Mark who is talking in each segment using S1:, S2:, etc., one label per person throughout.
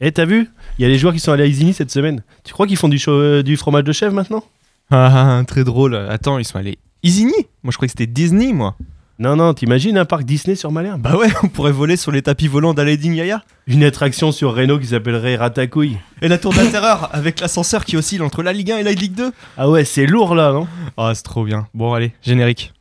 S1: Eh, t'as vu? Il y a les joueurs qui sont allés à Isigny cette semaine. Tu crois qu'ils font du, cho- du fromage de chèvre maintenant?
S2: Ah, très drôle. Attends, ils sont allés Isigny Moi, je croyais que c'était Disney, moi.
S1: Non, non, t'imagines un parc Disney sur Malherbe?
S2: Bah ouais, on pourrait voler sur les tapis volants d'Aladdin Yaya.
S1: Une attraction sur Renault qui s'appellerait Ratatouille.
S2: Et la tour de la terreur, avec l'ascenseur qui oscille entre la Ligue 1 et la Ligue 2.
S1: Ah ouais, c'est lourd là, non?
S2: Ah, c'est trop bien. Bon, allez, générique.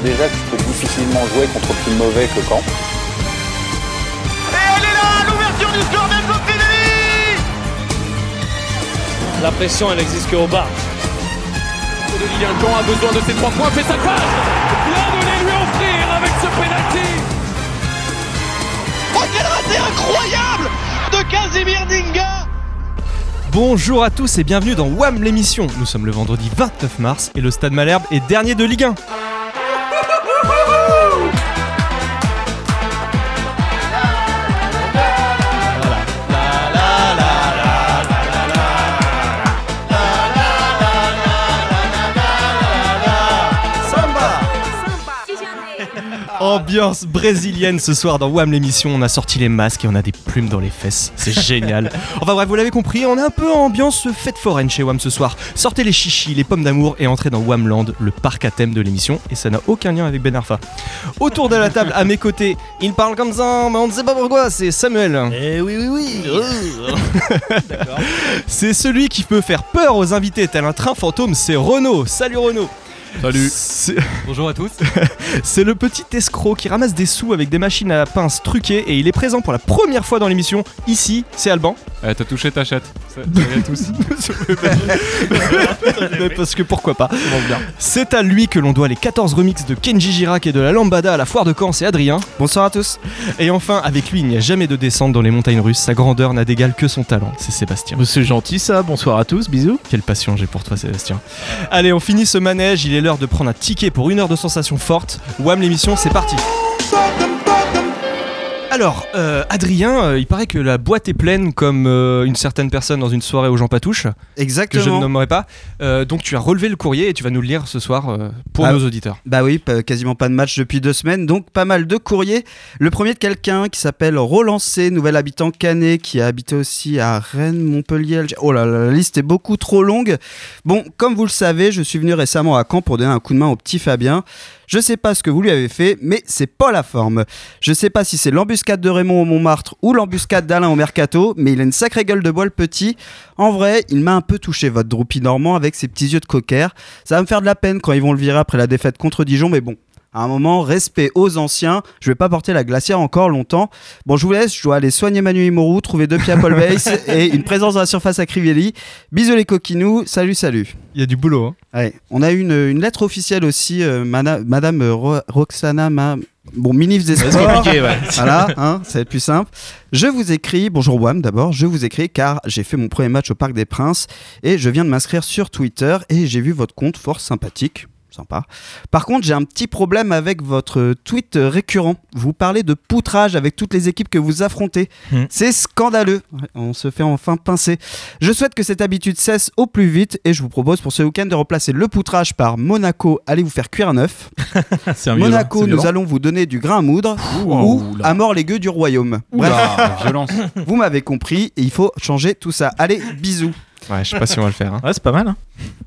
S3: Déjà que tu peux difficilement jouer contre plus mauvais que Caen.
S4: La pression, elle existe qu'au bas.
S5: De Ligue 1, Caen a besoin de ses trois points, fait sa passe Bien de les lui offrir avec ce penalty
S6: Oh quel raté incroyable de Casimir Dinga
S2: Bonjour à tous et bienvenue dans WAM l'émission. Nous sommes le vendredi 29 mars et le Stade Malherbe est dernier de Ligue 1. Ambiance brésilienne ce soir dans WAM l'émission. On a sorti les masques et on a des plumes dans les fesses. C'est génial. Enfin bref, vous l'avez compris, on est un peu en ambiance fête foraine chez WAM ce soir. Sortez les chichis, les pommes d'amour et entrez dans WAMland, le parc à thème de l'émission. Et ça n'a aucun lien avec Ben Arfa. Autour de la table, à mes côtés, il parle comme ça, mais on ne sait pas pourquoi, c'est Samuel.
S1: Eh oui, oui, oui
S2: C'est celui qui peut faire peur aux invités tel un train fantôme, c'est Renaud. Salut Renaud.
S5: Salut Bonjour à tous
S2: C'est le petit escroc qui ramasse des sous avec des machines à pince truquées et il est présent pour la première fois dans l'émission. Ici, c'est Alban.
S5: Eh, T'as touché ta chatte. Salut à tous.
S2: Mais Parce que pourquoi pas. C'est à lui que l'on doit les 14 remixes de Kenji Girac et de la Lambada à la foire de Caen, c'est Adrien. Bonsoir à tous. Et enfin, avec lui, il n'y a jamais de descente dans les montagnes russes. Sa grandeur n'a d'égal que son talent. C'est Sébastien.
S7: C'est gentil ça, bonsoir à tous, bisous.
S2: Quelle passion j'ai pour toi, Sébastien. Allez, on finit ce manège. Il est l'heure de prendre un ticket pour une heure de sensations fortes. Wham l'émission, c'est parti. Alors, euh, Adrien, euh, il paraît que la boîte est pleine comme euh, une certaine personne dans une soirée aux gens patouches, que je ne
S8: Exactement.
S2: nommerai pas. Donc tu as relevé le courrier et tu vas nous le lire ce soir pour
S8: Ah.
S2: nos auditeurs.
S8: Bah oui, pas- quasiment pas de match depuis deux semaines, donc pas mal de courriers. Le premier de quelqu'un qui s'appelle Roland C, nouvel habitant canet, qui a habité aussi à Rennes, Montpellier. Alger- Oh là là, la liste est beaucoup trop longue. Bon, comme vous le savez, je suis venu récemment à Caen pour donner un coup de main au petit Fabien. Je sais pas ce que vous lui avez fait, mais c'est pas la forme. Je sais pas si c'est l'embuscade de Raymond au Montmartre ou l'embuscade d'Alain au Mercato, mais il a une sacrée gueule de bois petit. En vrai, il m'a un peu touché votre Droupy normand avec ses petits yeux de cocker. Ça va me faire de la peine quand ils vont le virer après la défaite contre Dijon, mais bon. À un moment, respect aux anciens. Je vais pas porter la glacière encore longtemps. Bon, je vous laisse. Je dois aller soigner Manu Imoru, trouver deux pieds à Paul Bass et une présence dans la surface à Crivelli. Bisous les coquinous. Salut, salut.
S2: Il y a du boulot. Hein.
S8: Ouais. On a eu une, une lettre officielle aussi, euh, mana- Madame euh, Ro- Roxana, Ma... bon, ministre des
S7: C'est
S8: Sports.
S7: compliqué, ouais.
S8: Voilà, hein, ça va être plus simple. Je vous écris, bonjour Wam d'abord, je vous écris car j'ai fait mon premier match au Parc des Princes et je viens de m'inscrire sur Twitter et j'ai vu votre compte fort sympathique. Sympa. Par contre, j'ai un petit problème avec votre tweet récurrent. Vous parlez de poutrage avec toutes les équipes que vous affrontez.
S2: Hmm.
S8: C'est scandaleux. On se fait enfin pincer. Je souhaite que cette habitude cesse au plus vite et je vous propose pour ce week-end de remplacer le poutrage par Monaco. Allez vous faire cuire un œuf. Monaco, nous allons vous donner du grain à moudre
S7: Ouh,
S8: ou
S7: oula.
S8: à mort les gueux du royaume. Bref,
S7: Oula, violence.
S8: vous m'avez compris et il faut changer tout ça. Allez, bisous.
S2: Ouais, je sais pas si on va le faire. hein.
S7: Ouais, c'est pas mal. Hein.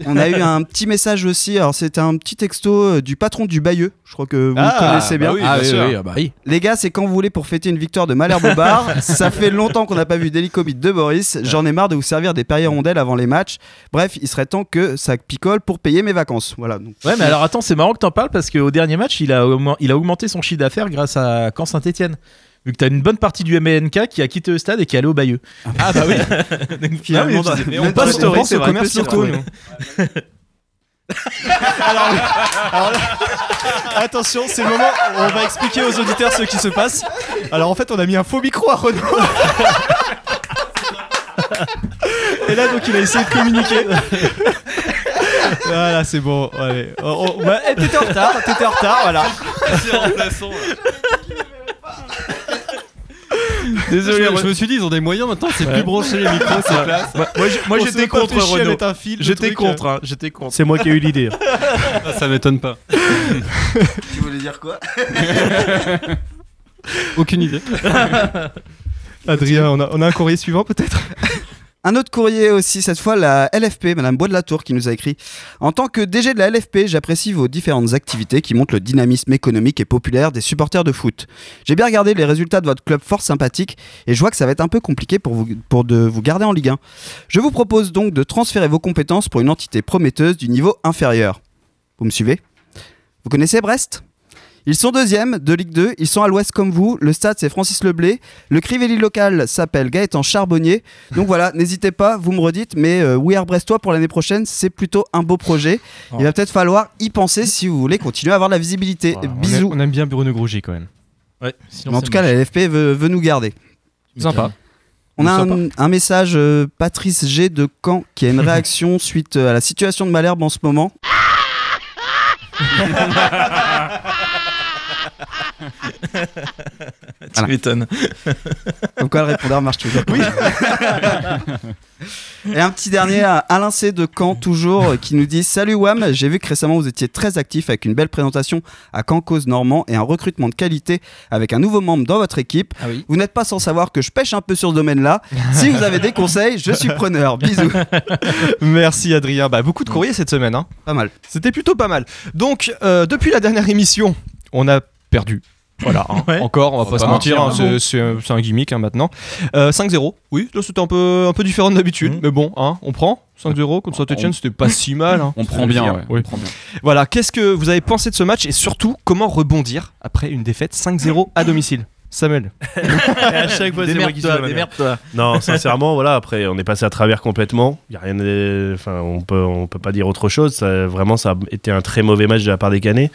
S8: On a eu un petit message aussi. Alors, c'était un petit texto euh, du patron du Bayeux. Je crois que vous
S7: Ah,
S8: le connaissez bien.
S7: bah oui,
S2: Ah,
S7: bien
S2: oui,
S7: sûr.
S2: oui,
S7: ah bah oui.
S8: Les gars, c'est quand vous voulez pour fêter une victoire de Malherbe au bar. Ça fait longtemps qu'on n'a pas vu d'hélicobite de Boris. J'en ai marre de vous servir des Perrier rondelles avant les matchs. Bref, il serait temps que ça picole pour payer mes vacances. Voilà. Donc,
S7: Ouais, mais alors attends, c'est marrant que t'en parles parce qu'au dernier match, il a, il a augmenté son chiffre d'affaires grâce à Caen Saint-Etienne. Vu que t'as une bonne partie du MNK qui a quitté le stade et qui est allé au Bayeux.
S2: Ah bah oui.
S8: Finalement,
S2: Ah oui,
S8: dans-
S2: mais on passe au
S7: c'est vrai,
S2: commerce
S7: c'est
S2: locaux, nous. alors, alors là, attention, c'est le moment où on va expliquer aux auditeurs ce qui se passe. Alors en fait, on a mis un faux micro à Renaud. Et là, donc, il a essayé de communiquer. Voilà, c'est bon. Allez. Oh, oh, bah, eh, t'étais en retard, t'étais en retard, voilà.
S7: Désolé,
S9: je, je me suis dit, ils ont des moyens maintenant, c'est plus branché les micros, c'est classe.
S7: Moi, j'étais contre Renault. J'étais contre, hein, j'étais contre.
S1: C'est moi qui ai eu l'idée.
S9: Ah, Ça m'étonne pas.
S8: Tu voulais dire quoi?
S9: Aucune idée.
S2: Adrien, on a, on a un courrier suivant peut-être?
S8: Un autre courrier aussi, cette fois la LFP, Madame Bois de la Tour, qui nous a écrit En tant que DG de la LFP, j'apprécie vos différentes activités qui montrent le dynamisme économique et populaire des supporters de foot. J'ai bien regardé les résultats de votre club fort sympathique et je vois que ça va être un peu compliqué pour, vous, pour de vous garder en Ligue 1. Je vous propose donc de transférer vos compétences pour une entité prometteuse du niveau inférieur. Vous me suivez? Vous connaissez Brest? Ils sont deuxièmes de Ligue 2, ils sont à l'ouest comme vous, le stade c'est Francis Leblé, le Crivelli local s'appelle Gaëtan Charbonnier, donc voilà, n'hésitez pas, vous me redites, mais euh, We Are Brestois pour l'année prochaine, c'est plutôt un beau projet.
S7: Oh.
S8: Il va peut-être falloir y penser si vous voulez continuer à avoir de la visibilité.
S2: Voilà, on
S8: Bisous.
S2: aime- On aime bien Bruno Grougy quand même.
S7: Ouais, sinon,
S8: Mais en tout cas,
S7: moche.
S8: la LFP veut, veut nous garder.
S2: Sympa.
S8: On a un message euh, Patrice G de Caen qui a une réaction suite euh, à la situation de Malherbe en ce moment.
S7: Tu m'étonnes.
S8: Comme quoi le répondeur marche toujours. Oui. Et un petit dernier à Alain C de Caen toujours qui nous dit Salut Wam, j'ai vu que récemment vous étiez très actif avec une belle présentation à Caen Cause Normand et un recrutement de qualité avec un nouveau membre dans votre équipe.
S7: Ah oui.
S8: Vous n'êtes pas sans savoir que je pêche un peu sur ce domaine-là. Si vous avez des conseils, je suis preneur. Bisous.
S2: Merci Adrien. Bah, beaucoup de courriers cette semaine. Hein.
S8: Pas mal.
S2: C'était plutôt pas mal. Donc, euh, depuis la dernière émission, on a perdu. Voilà, hein.
S7: Ouais.
S2: encore, on va pas se mentir, hein,
S9: hein.
S2: c'est- un- gimmick hein, maintenant. Euh, 5-0, oui, là c'était un peu, un peu différent de d'habitude,
S7: Mhm.
S2: mais bon, hein, on prend. 5-0 contre Saint-Etienne,
S9: On-
S2: c'était pas si mal. hein.
S9: On prend bien, ouais.
S2: Oui.
S9: On prend bien.
S2: Voilà, qu'est-ce que vous avez pensé de ce match et surtout, comment rebondir après une défaite 5-0 à domicile? Samuel
S1: à chaque fois, c'est moi qui suis
S7: Démerde-toi, démerde-toi.
S1: Non, sincèrement, voilà. Après, on est passé à travers complètement. Y a rien, de- enfin, on peut, on peut pas dire autre chose. Ça, vraiment, ça a été un très mauvais match de la part des Canets.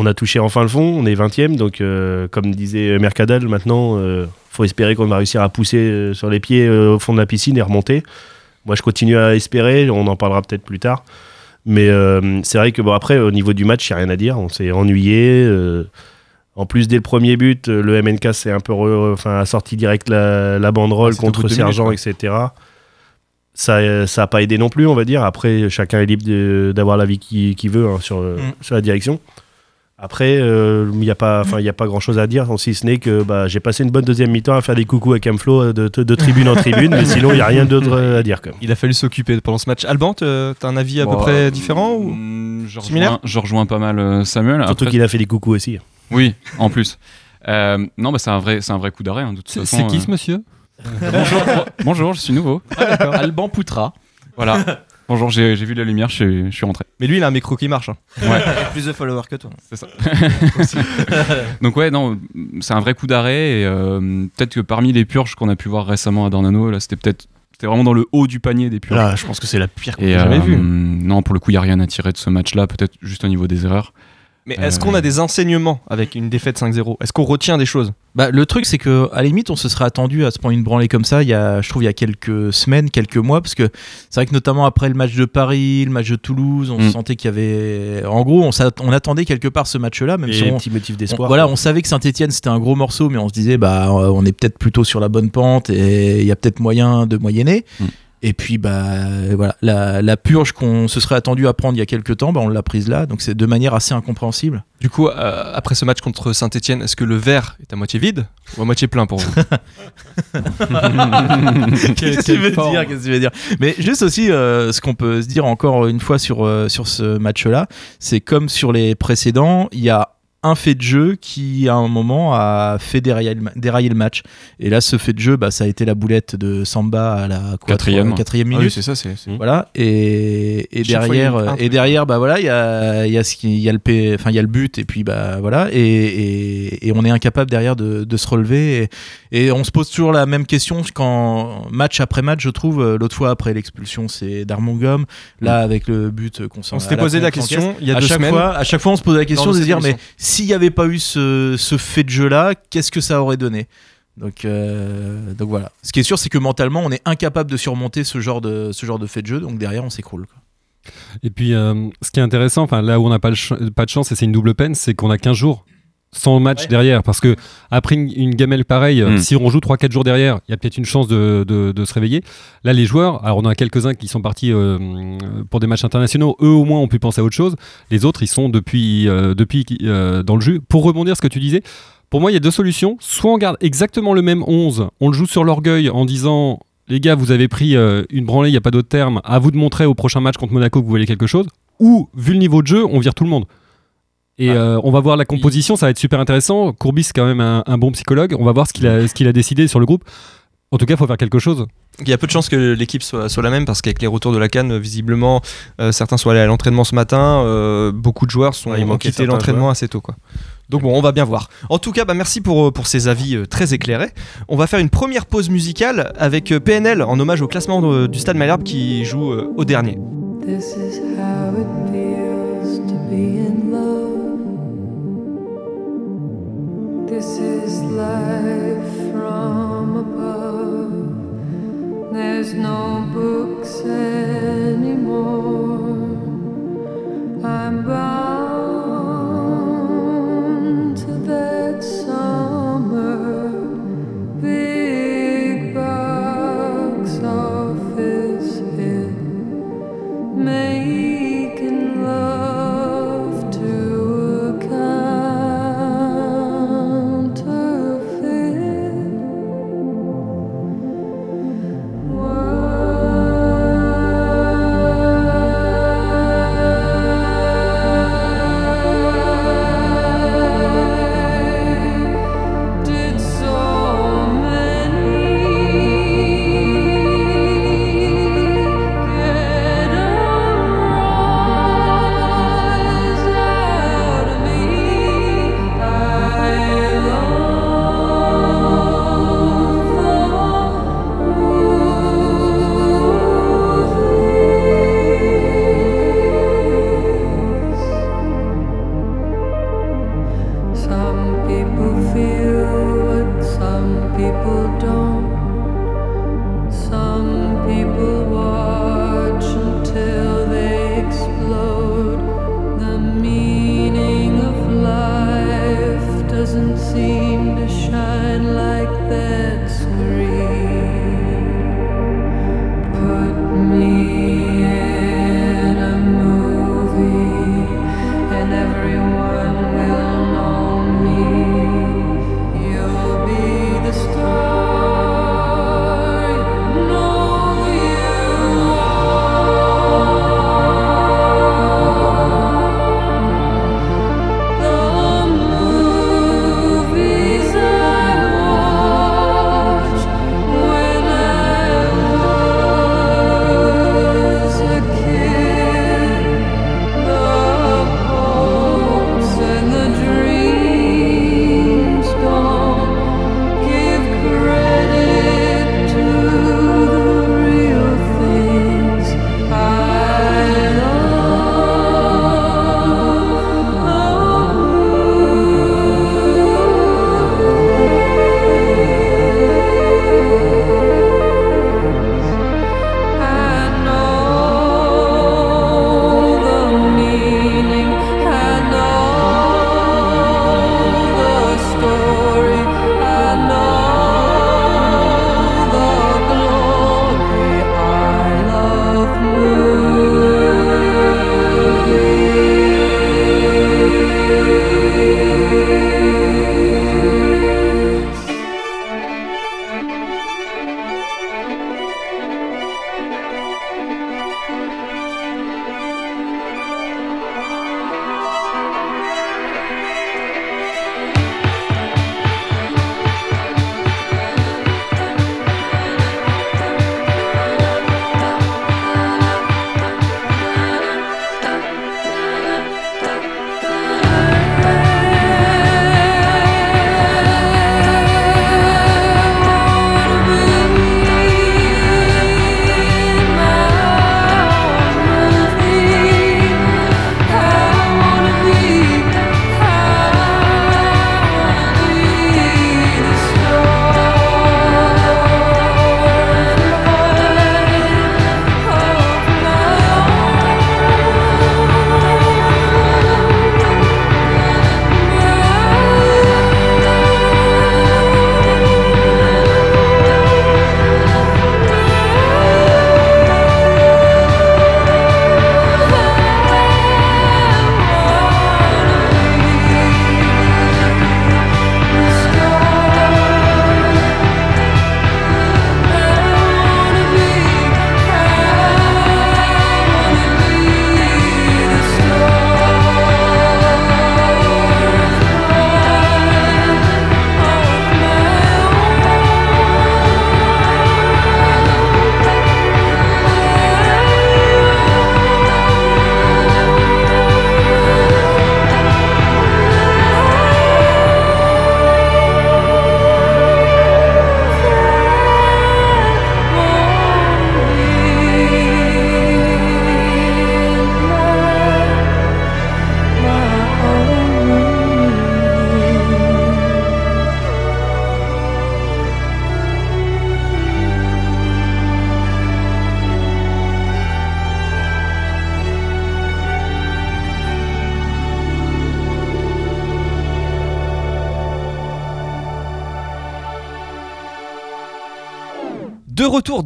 S1: On a touché enfin le fond. On est 20e, donc euh, comme disait Mercadal, maintenant, euh, faut espérer qu'on va réussir à pousser euh, sur les pieds euh, au fond de la piscine et remonter. Moi, je continue à espérer. On en parlera peut-être plus tard. Mais c'est vrai que bon, après, au niveau du match, il n'y a rien à dire. On s'est ennuyé. en plus, dès le premier but, le MNK s'est un peu enfin, a sorti direct la, la banderole
S9: Ah,
S1: contre Sergent,
S9: minutes,
S1: etc. Ça euh, ça a pas aidé non plus, on va dire. Après, chacun est libre d'avoir l'avis qu'il veut hein, sur,
S7: Mm.
S1: sur la direction. Après, euh, il n'y a pas, enfin, il y a pas grand chose à dire, si ce n'est que bah, j'ai passé une bonne deuxième mi-temps à faire des coucous à Camflo euh, de, de tribune en tribune, mais sinon, il n'y a rien d'autre euh, à dire. Quand même.
S2: Il a fallu s'occuper pendant ce match. Alban, t'as un avis à peu près
S9: euh,
S2: différent ou...
S9: mm, je,
S2: similaire?
S9: rejoins, je rejoins pas mal euh, Samuel.
S1: Surtout
S9: Après-
S1: qu'il a fait des coucous aussi.
S9: Oui, en plus. Euh, non, bah, c'est un vrai, c'est un vrai coup d'arrêt. hein, de toute C'est façon, c'est qui euh. ce monsieur? Bonjour, bonjour, je suis nouveau.
S7: Alban Poutra.
S9: Voilà. Bonjour, j'ai j'ai vu la lumière, je suis, je suis rentré.
S2: Mais lui, il a un micro qui marche. hein.
S9: Ouais.
S8: Plus de followers que toi.
S9: C'est ça. Donc ouais, non, c'est un vrai coup d'arrêt et euh, peut-être que parmi les purges qu'on a pu voir récemment à Dornano, là, c'était peut-être, c'était vraiment dans le haut du panier des purges.
S1: Là, je pense que c'est la pire qu'on ait jamais
S9: euh,
S1: vue.
S9: non, pour le coup, il y a rien à tirer de ce match-là, peut-être juste au niveau des erreurs.
S2: Mais est-ce
S9: Euh.
S2: qu'on a des enseignements avec une défaite 5-0 Est-ce qu'on retient des choses?
S7: Bah, le truc, c'est que à la limite, on se serait attendu à se prendre une branlée comme ça. Il y a, je trouve, il y a quelques semaines, quelques mois, parce que c'est vrai que notamment après le match de Paris, le match de Toulouse, on
S9: Mm.
S7: sentait qu'il y avait, en gros, on, attendait quelque part ce match-là, même
S1: Et
S7: si on,
S1: petit motif d'espoir.
S7: voilà, on savait que Saint-Etienne c'était un gros morceau, mais on se disait, bah, on est peut-être plutôt sur la bonne pente et il y a peut-être moyen de moyenner.
S9: Mm.
S7: Et puis, bah, voilà, la, la purge qu'on se serait attendu à prendre il y a quelques temps, bah, on l'a prise là, donc c'est de manière assez incompréhensible.
S2: Du coup, euh, après ce match contre Saint-Etienne, est-ce que le verre est à moitié vide ou à moitié plein pour vous?
S7: Qu'est-ce que tu veux dire? Qu'est-ce que tu veux dire? Mais juste aussi, euh, ce qu'on peut se dire encore une fois sur, euh, sur ce match-là, c'est comme sur les précédents, il y a un fait de jeu qui à un moment a fait dérailler le, ma- dérailler le match et là ce fait de jeu bah, ça a été la boulette de Samba à la quoi,
S9: Quatrième.
S2: Ah oui,
S7: minute
S2: c'est ça, c'est. c'est-
S7: voilà et, derrière et derrière bah voilà il y a il y a ce qui il y a le P- enfin il y a le but et puis bah voilà et, et, et on est incapable derrière de, de se relever et, et on se pose toujours la même question quand match après match je trouve euh, l'autre fois après l'expulsion c'est d'Armongom là avec le but qu'on s'en
S2: On s'était posé la question il y a
S7: à
S2: deux
S7: chaque
S2: semaines.
S7: fois à chaque fois on se pose la question de se dire mais. S'il n'y avait pas eu ce, fait de jeu là qu'est-ce que ça aurait donné? Donc, euh, donc voilà. Ce qui est sûr, c'est que mentalement, on est incapable de surmonter ce genre de, ce genre de fait de jeu. Donc derrière, on s'écroule.
S10: Et puis, euh, ce qui est intéressant, là où on n'a pas, pas de chance et c'est une double peine, c'est qu'on a 15 jours sans match derrière. Parce que après une, une gamelle pareille, euh,
S9: Mm.
S10: si on joue 3-4 jours derrière, il y a peut-être une chance de, de- de se réveiller. Là, les joueurs, alors on a quelques-uns qui sont partis euh, pour des matchs internationaux, eux au moins ont pu penser à autre chose. Les autres, ils sont depuis, euh, depuis euh, dans le jeu. Pour rebondir ce que tu disais, pour moi, il y a deux solutions. Soit on garde exactement le même 11, on le joue sur l'orgueil en disant les gars, vous avez pris euh, une branlée, il n'y a pas d'autre terme, à vous de montrer au prochain match contre Monaco que vous voulez quelque chose. Ou, vu le niveau de jeu, on vire tout le monde. Et euh, on va voir la composition, ça va être super intéressant. Courbis, c'est quand même un, un bon psychologue. On va voir ce qu'il a, ce qu'il a décidé sur le groupe. En tout cas, il faut faire quelque chose.
S2: Il y a peu de chances que l'équipe soit, soit la même parce qu'avec les retours de la Cannes, visiblement, euh, certains sont allés à l'entraînement ce matin. euh, beaucoup de joueurs sont
S1: Ouais,
S2: ont quitté l'entraînement assez tôt. Quoi. Donc bon, on va bien voir. En tout cas, bah, merci pour, pour ces avis euh, très éclairés. On va faire une première pause musicale avec PNL en hommage au classement de- du Stade Malherbe qui joue euh, au dernier.
S11: This is how it This is life from above. There's no books anymore. I'm bound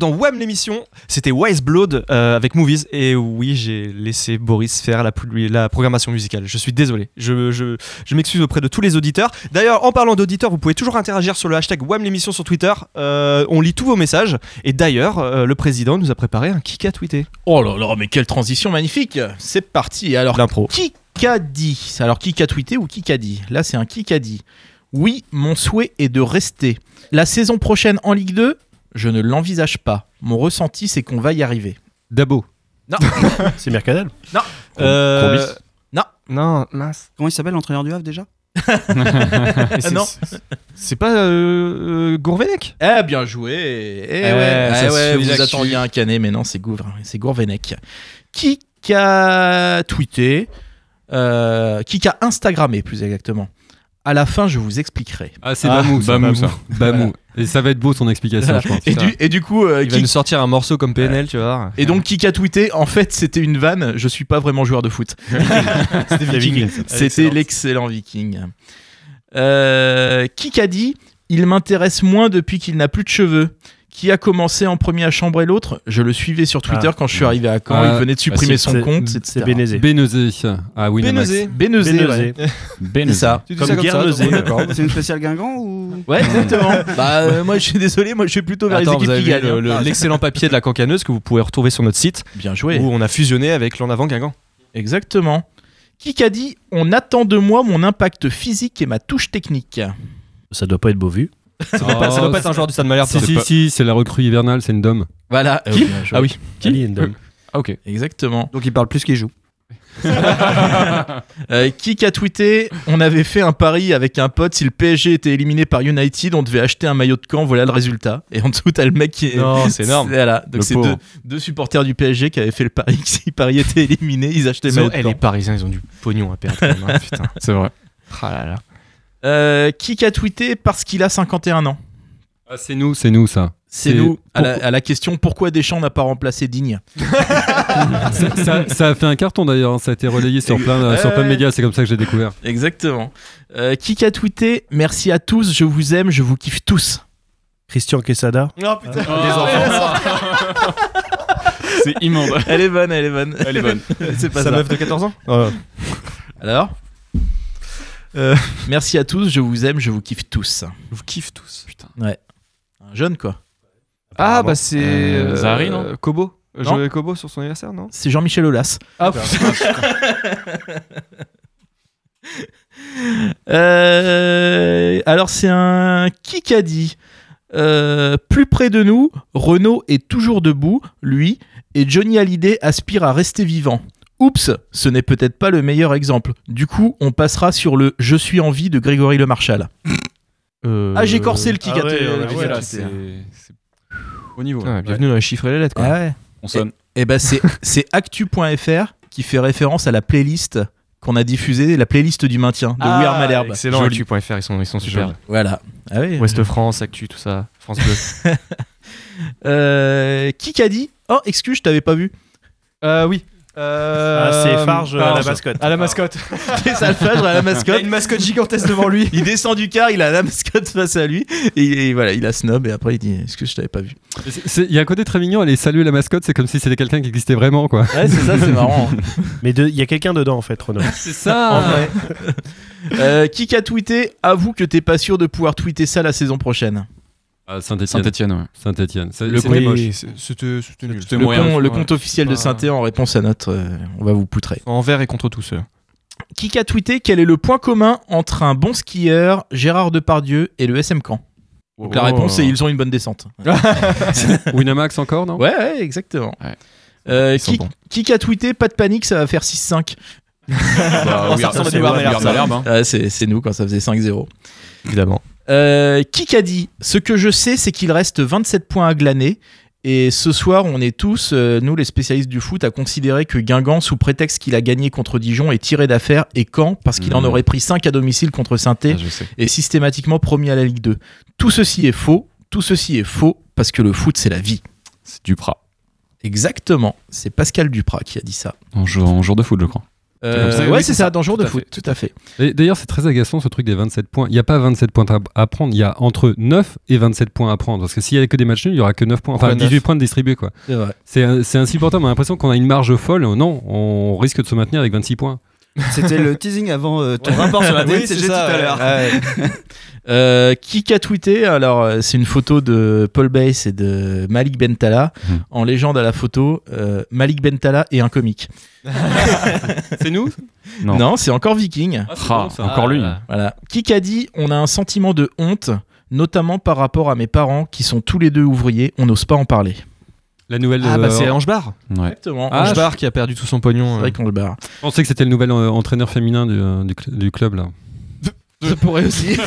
S2: dans Wham l'émission, c'était Wise Blood euh, avec Movies. Et oui, j'ai laissé Boris faire la, programmation musicale. Je suis désolé. Je, je, je m'excuse auprès de tous les auditeurs. D'ailleurs, en parlant d'auditeurs, vous pouvez toujours interagir sur le hashtag Wham l'émission sur Twitter. Euh, on lit tous vos messages. Et d'ailleurs, euh, le président nous a préparé un kick à tweeter.
S7: Oh là là, mais quelle transition magnifique C'est parti. Alors,
S2: L'impro.
S7: qui qu'a dit Alors, qui qu'a tweeté ou qui qu'a dit? Là, c'est un qui qu'a dit. Oui, mon souhait est de rester. La saison prochaine en Ligue 2, je ne l'envisage pas. Mon ressenti, c'est qu'on va y arriver.
S10: Dabo.
S1: C'est Mercadal.
S2: Euh,
S1: Combis.
S2: non, non, mince.
S8: Comment il s'appelle l'entraîneur du Havre déjà
S2: c'est-
S7: non.
S2: C'est pas euh, euh, Gourvenec?
S7: Eh, bien joué. Eh
S2: Eh
S7: ouais,
S2: ouais,
S7: eh ouais,
S2: suit
S7: vous attendiez un canet, mais non, c'est Gouvre, c'est Gourvenec. Qui a tweeté euh, Qui a Instagrammé, plus exactement À la fin, je vous expliquerai.
S10: Ah, c'est
S2: Ah,
S10: Bamou, ça.
S9: Bamou, ça.
S10: Bamou. Et ça va être beau son explication, je pense.
S7: Et du, et du coup, euh,
S2: Il va
S7: qui-
S2: nous sortir un morceau comme PNL, tu vois.
S7: et donc qui a tweeté En fait, c'était une vanne. Je suis pas vraiment joueur de foot.
S1: C'était Viking.
S7: C'était l'excellent Viking. Euh, qui a dit Il m'intéresse moins depuis qu'il n'a plus de cheveux. Qui a commencé en premier à chambrer l'autre? Je le suivais sur Twitter
S1: Ah.
S7: quand je suis arrivé à Caen.
S10: Ah,
S7: il venait de supprimer
S1: c'est-
S7: son compte.
S1: C'est
S7: etc.
S1: Bénézé.
S10: Bénezé. Ah oui,
S7: ouais.
S1: Bénézé.
S7: C'est ça.
S1: Comme
S2: ça.
S8: C'est une spéciale Guingamp ou
S7: Ouais, exactement. bah, euh, moi, je suis désolé. Moi, je suis plutôt vers
S2: Attends,
S7: les équipes qui gagnent.
S2: le- le-
S7: hein.
S2: l'excellent papier de la cancaneuse que vous pouvez retrouver sur notre site
S7: Bien joué.
S2: où on a fusionné avec l'en avant Guingamp.
S7: Exactement. Qui a dit On attend de moi mon impact physique et ma touche technique?
S1: Ça doit pas être beau vu.
S2: Ça doit pas, ça doit pas être un joueur du Stade Malherbe.
S10: Si, si, si, c'est la recrue hivernale, c'est une dome.
S7: Voilà.
S2: Qui
S7: Euh.
S2: Ah oui.
S1: Ali Endom.
S9: Ah, ok.
S7: Exactement.
S8: Donc il parle plus qu'il joue.
S7: Euh, qui a tweeté On avait fait un pari avec un pote. Si le PSG était éliminé par United, on devait acheter un maillot de camp. Voilà le résultat. Et en dessous, t'as le mec qui est.
S2: Non, c'est énorme.
S7: Voilà. Donc, c'est deux, deux supporters du PSG qui avaient fait le pari que si Paris était éliminé, ils achetaient le maillot de
S2: eh,
S7: camp.
S2: les Parisiens, ils ont du pognon à perdre. hein, putain.
S9: C'est vrai.
S2: Ah là là.
S7: Euh, qui a tweeté Parce qu'il a 51 ans.
S10: Ah, c'est nous, c'est nous, ça.
S7: C'est nous. À la,
S10: pourquoi-
S7: à la question pourquoi Deschamps n'a pas remplacé Digne
S10: ça, ça- ça a fait un carton d'ailleurs, hein, ça a été relayé sur plein, sur plein de médias, c'est comme ça que j'ai découvert.
S7: Exactement. Euh, qui a tweeté Merci à tous, je vous aime, je vous kiffe tous.
S1: Christian Quesada.
S2: Oh putain,
S9: Les enfants. c'est immonde.
S7: Elle est bonne, elle est bonne.
S9: Elle est bonne.
S7: C'est pas
S2: Sa
S7: ça.
S2: meuf de 14 ans
S7: Alors
S2: Euh.
S7: Merci à tous, je vous aime, je vous kiffe tous.
S2: Je vous kiffe tous.
S9: Putain.
S7: Un jeune quoi.
S2: Ah bah c'est
S9: Euh, Zahari, non
S2: euh, Kobo.
S7: Non.
S2: Joël Kobo sur son anniversaire, non
S7: C'est Jean-Michel Aulas.
S2: Ah
S7: Euh, alors c'est un qui a dit Euh, plus près de nous, Renault est toujours debout, lui, et Johnny Hallyday aspire à rester vivant. Oups, ce n'est peut-être pas le meilleur exemple. Du coup, on passera sur le Je suis en vie de Grégory Le Marchal.
S2: Euh,
S7: Ah, j'ai corsé le kick
S1: ah
S7: à
S1: ouais,
S7: te-
S9: c'est au niveau.
S2: Ah, bienvenue dans les chiffres et les lettres quoi.
S7: Ah ouais.
S9: On sonne.
S7: Eh ben c'est c'est actu.fr qui fait référence à la playlist qu'on a diffusée, la playlist du maintien de We Are Malherbe.
S2: Excellent, actu.fr, ils sont, ils sont super.
S7: Voilà. Ah oui.
S2: Ouest France, Actu, tout ça, France Bleu.
S7: Euh, qui a dit? Oh, excuse, je t'avais pas vu.
S2: euh, oui. Euh,
S1: Ah, c'est Farge à la mascotte.
S2: À la mascotte.
S7: C'est ça le phage à la
S2: Il a
S7: mascotte.
S2: une mascotte gigantesque devant lui.
S7: Il descend du car, il a la mascotte face à lui et, et voilà, il a snob et après il dit Excuse, je t'avais pas vu?
S10: Il y a un côté très mignon, aller saluer la mascotte, c'est comme si c'était quelqu'un qui existait vraiment, quoi.
S7: Ouais, c'est ça, c'est marrant.
S1: Mais il y a quelqu'un dedans en fait, Renaud.
S10: C'est ça
S7: En vrai. Euh, qui a tweeté? Avoue que t'es pas sûr de pouvoir tweeter ça la saison prochaine.
S10: Ah, Saint-Etienne.
S9: Saint-Etienne, ouais.
S10: Saint-Etienne. C'est-
S7: Le compte-
S10: moche.
S2: C'était c'était nul.
S9: C'était
S7: Le,
S9: moyen.
S7: con- le
S2: ouais.
S7: compte officiel de Saint-Étienne en réponse à notre. euh, on va vous poutrer.
S2: Envers et contre tous. euh.
S7: Qui a tweeté Quel est le point commun entre un bon skieur, Gérard Depardieu et le SM Camp? Donc la
S10: Oh.
S7: réponse c'est ils ont une bonne descente.
S10: Winamax encore, non?
S7: Ouais, ouais, exactement.
S9: Ouais.
S7: Euh, qui, qui a tweeté Pas de panique, ça va faire 6-5.
S9: Bah,
S7: Oh,
S9: oui, hein.
S7: C'est nous quand ça faisait 5-0.
S2: Évidemment.
S7: Euh, qui a dit? Ce que je sais, c'est qu'il reste 27 points à glaner. Et ce soir, on est tous, euh, nous les spécialistes du foot, à considérer que Guingamp, sous prétexte qu'il a gagné contre Dijon, est tiré d'affaire et Caen, parce qu'il en
S9: Mhm.
S7: aurait pris 5 à domicile contre saint
S9: Ah,
S7: est systématiquement promis à la Ligue 2. Tout ceci est faux, tout ceci est faux, parce que le foot, c'est la vie.
S9: C'est Duprat.
S7: Exactement, c'est Pascal Duprat qui a dit ça.
S9: En jour, en jour de foot, je crois.
S7: Euh, ouais,
S10: oui,
S7: c'est ça,
S10: ça,
S7: dans jour de foot,
S10: fait,
S7: tout à fait.
S10: D'ailleurs, c'est très agaçant ce truc des 27 points. Il n'y a pas 27 points à prendre, il y a entre 9 et 27 points à prendre. Parce que s'il y avait que des matchs nuls, il n'y aura que 9 points. Enfin,
S2: Pourquoi
S10: 18
S2: neuf
S10: points de distribués, quoi.
S7: C'est vrai.
S10: C'est c'est insupportable. On a l'impression qu'on a une marge folle. Non, on risque de se maintenir avec 26 points.
S8: C'était le teasing avant euh, ton rapport sur la
S2: Oui,
S8: DNCG
S2: c'est
S8: tout
S2: ça,
S8: à l'heure.
S2: Ouais.
S7: Euh, qui a tweeté? Alors, euh, c'est une photo de Paul Bass et de Malik Bentala.
S9: Mhm.
S7: En légende à la photo, euh, Malik Bentala et un comique.
S10: c'est nous?
S7: Non, c'est encore Viking.
S9: Ah, encore lui.
S7: Voilà. Qui a dit On a un sentiment de honte, notamment par rapport à mes parents qui sont tous les deux ouvriers. On n'ose pas en parler.
S10: La nouvelle.
S2: Ah bah
S10: euh,
S2: c'est Ange Bar.
S9: Ouais.
S7: Exactement.
S10: Ah,
S2: Ange Bar qui a perdu tout son pognon.
S7: C'est
S2: euh.
S7: vrai barre.
S10: Je pensais que c'était le nouvel euh, entraîneur féminin du, euh, du cl- du club, là.
S7: Ça pourrait aussi.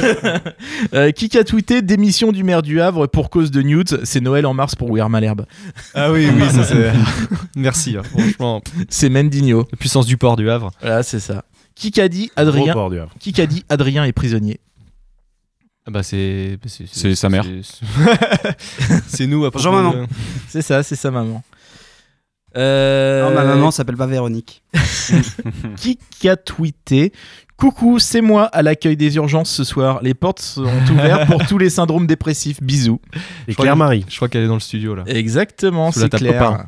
S7: Euh, qui a tweeté démission du maire du Havre pour cause de Newt C'est Noël en mars pour Weir Malherbe.
S2: Ah oui, oui, ça c'est. Merci, hein, franchement.
S7: C'est Mendinho.
S2: La puissance du port du Havre.
S7: Voilà, c'est ça. Qui a dit Adrien
S1: port du Havre.
S7: Qui a dit Adrien est prisonnier?
S2: Bah c'est.
S9: C'est sa mère.
S2: c'est- nous à
S8: Bonjour,
S2: propos
S8: maman.
S2: de-
S7: C'est ça, c'est sa maman. Euh,
S8: Non, ma maman s'appelle pas Véronique.
S7: Qui a tweeté Coucou, c'est moi à l'accueil des urgences ce soir. Les portes sont ouvertes pour tous les syndromes dépressifs. Bisous.
S1: Et Claire Marie.
S2: Je crois qu'elle est dans le studio là.
S7: Exactement, c'est
S2: table
S7: clair.
S2: copain.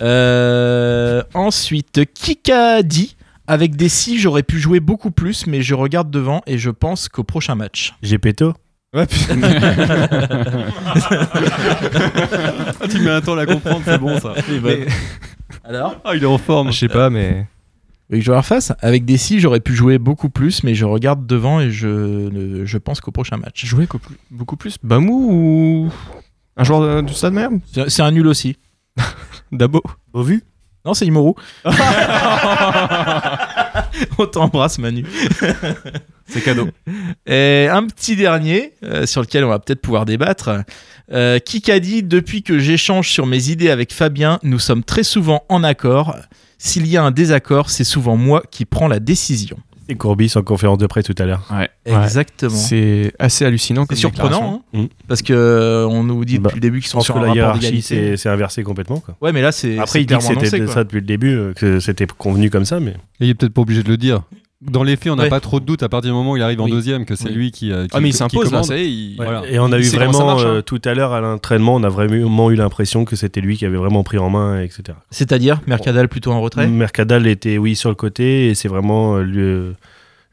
S7: Euh, ensuite, qui a dit avec des si j'aurais pu jouer beaucoup plus, mais je regarde devant et je pense qu'au prochain match.
S1: J'ai péto.
S2: Ouais, putain. tu mets un temps à la comprendre, c'est bon ça. Mais-
S7: Alors
S2: Ah, il est en forme. Je sais pas, mais.
S7: Je vais refasse. Avec des si j'aurais pu jouer beaucoup plus, mais je regarde devant et je, je pense qu'au prochain match.
S2: Jouer co- beaucoup plus? Bamou ou. Un joueur de- du stade même
S7: C'est c'est un nul aussi.
S2: Dabo.
S1: Au vu?
S7: Non, c'est Imoru. On t'embrasse, Manu.
S9: C'est cadeau.
S7: Et un petit dernier, euh, sur lequel on va peut-être pouvoir débattre. Euh, qui a dit Depuis que j'échange sur mes idées avec Fabien, nous sommes très souvent en accord. S'il y a un désaccord, c'est souvent moi qui prends la décision.
S1: Et Courbis en conférence de presse tout à l'heure.
S9: Ouais.
S7: Exactement.
S2: C'est assez hallucinant.
S7: C'est surprenant, hein,
S1: Mm.
S7: parce que euh, on nous dit
S1: Bah,
S7: depuis le début qu'ils sont sur
S1: que
S7: un
S1: la
S7: rapport
S1: hiérarchie c'est inversé complètement. Quoi.
S7: Ouais, mais là c'est.
S1: Après, il dit que c'était ça depuis le début, euh, que c'était convenu comme ça, mais
S10: Et il est peut-être pas obligé de le dire. Dans les faits, on n'a
S7: Ouais.
S10: pas trop de doute à partir du moment où il arrive en
S7: Oui.
S10: deuxième que c'est
S7: Oui.
S10: lui qui. euh, qui
S2: Ah, mais il
S10: qui
S2: s'impose là,
S10: commande.
S2: ça y est. il-
S10: Voilà.
S1: Et on a
S2: Il
S1: eu vraiment,
S2: marche, hein.
S1: euh, tout à l'heure à l'entraînement, on a vraiment eu l'impression que c'était lui qui avait vraiment pris en main, etc.
S7: C'est-à-dire Mercadal plutôt en retrait?
S1: Mercadal était, oui, sur le côté, et c'est vraiment euh, lui,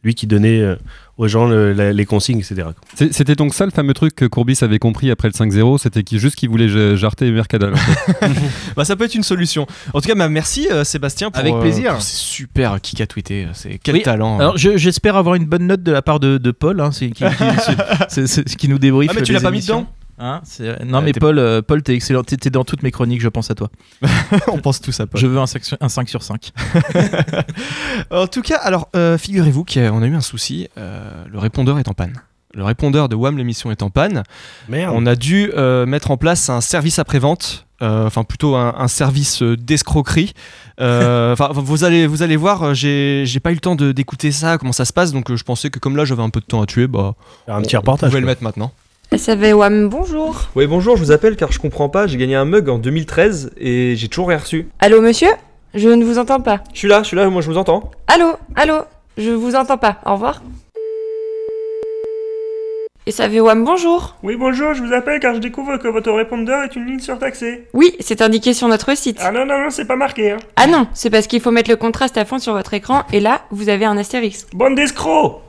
S1: lui qui donnait euh, aux gens le- la- les consignes, etc.
S10: C'est- C'était donc ça le fameux truc que Courbis avait compris après le 5-0, c'était juste qu'il voulait ja- jarter Mercadal.
S2: Bah ça peut être une solution. En tout cas, bah, merci euh, Sébastien pour,
S7: Avec
S2: euh,
S7: plaisir.
S2: pour ces super qui a tweeté. C'est quel
S7: Oui,
S2: talent.
S7: Alors je- j'espère avoir une bonne note de la part de, de Paul, hein, c'est qui, qui- c'est- c'est- c'est- qui nous débriefe.
S2: Ah, mais tu l'as pas mis dedans?
S7: Hein, c'est- non
S2: Ah,
S7: mais
S2: t'es-
S7: Paul, euh, Paul t'es excellent, t'es t'es dans toutes mes chroniques, je pense à toi.
S2: On pense tous à Paul.
S7: Je veux un 5 sur, un 5 sur 5.
S2: En tout cas, alors euh, figurez-vous qu'on a eu un souci. euh, le répondeur est en panne. Le répondeur de WAM l'émission est en panne.
S1: Merde.
S2: On a dû euh, mettre en place un service après-vente, euh, enfin plutôt un, un service d'escroquerie. Euh, Enfin, vous allez, vous allez voir, j'ai j'ai pas eu le temps de- d'écouter ça, comment ça se passe, donc je pensais que comme là j'avais un peu de temps à tuer, bah
S1: un petit
S2: on
S1: reportage.
S2: pouvait le
S1: quoi.
S2: mettre maintenant.
S12: SAV WAM, bonjour.
S13: Oui, bonjour, je vous appelle car je comprends pas. J'ai gagné un mug en 2013 et j'ai toujours rien reçu.
S12: Allô, monsieur? Je ne vous entends pas.
S13: Je suis là, je suis là, moi je vous entends.
S12: Allô, allô? Je vous entends pas. Au revoir. SAV WAM, bonjour.
S14: Oui, bonjour, je vous appelle car je découvre que votre répondeur est une ligne surtaxée.
S12: Oui, c'est indiqué sur notre site.
S14: Ah non, non, non, c'est pas marqué, hein.
S12: Ah non, c'est parce qu'il faut mettre le contraste à fond sur votre écran et là, vous avez un astérisque.
S14: Bande d'escrocs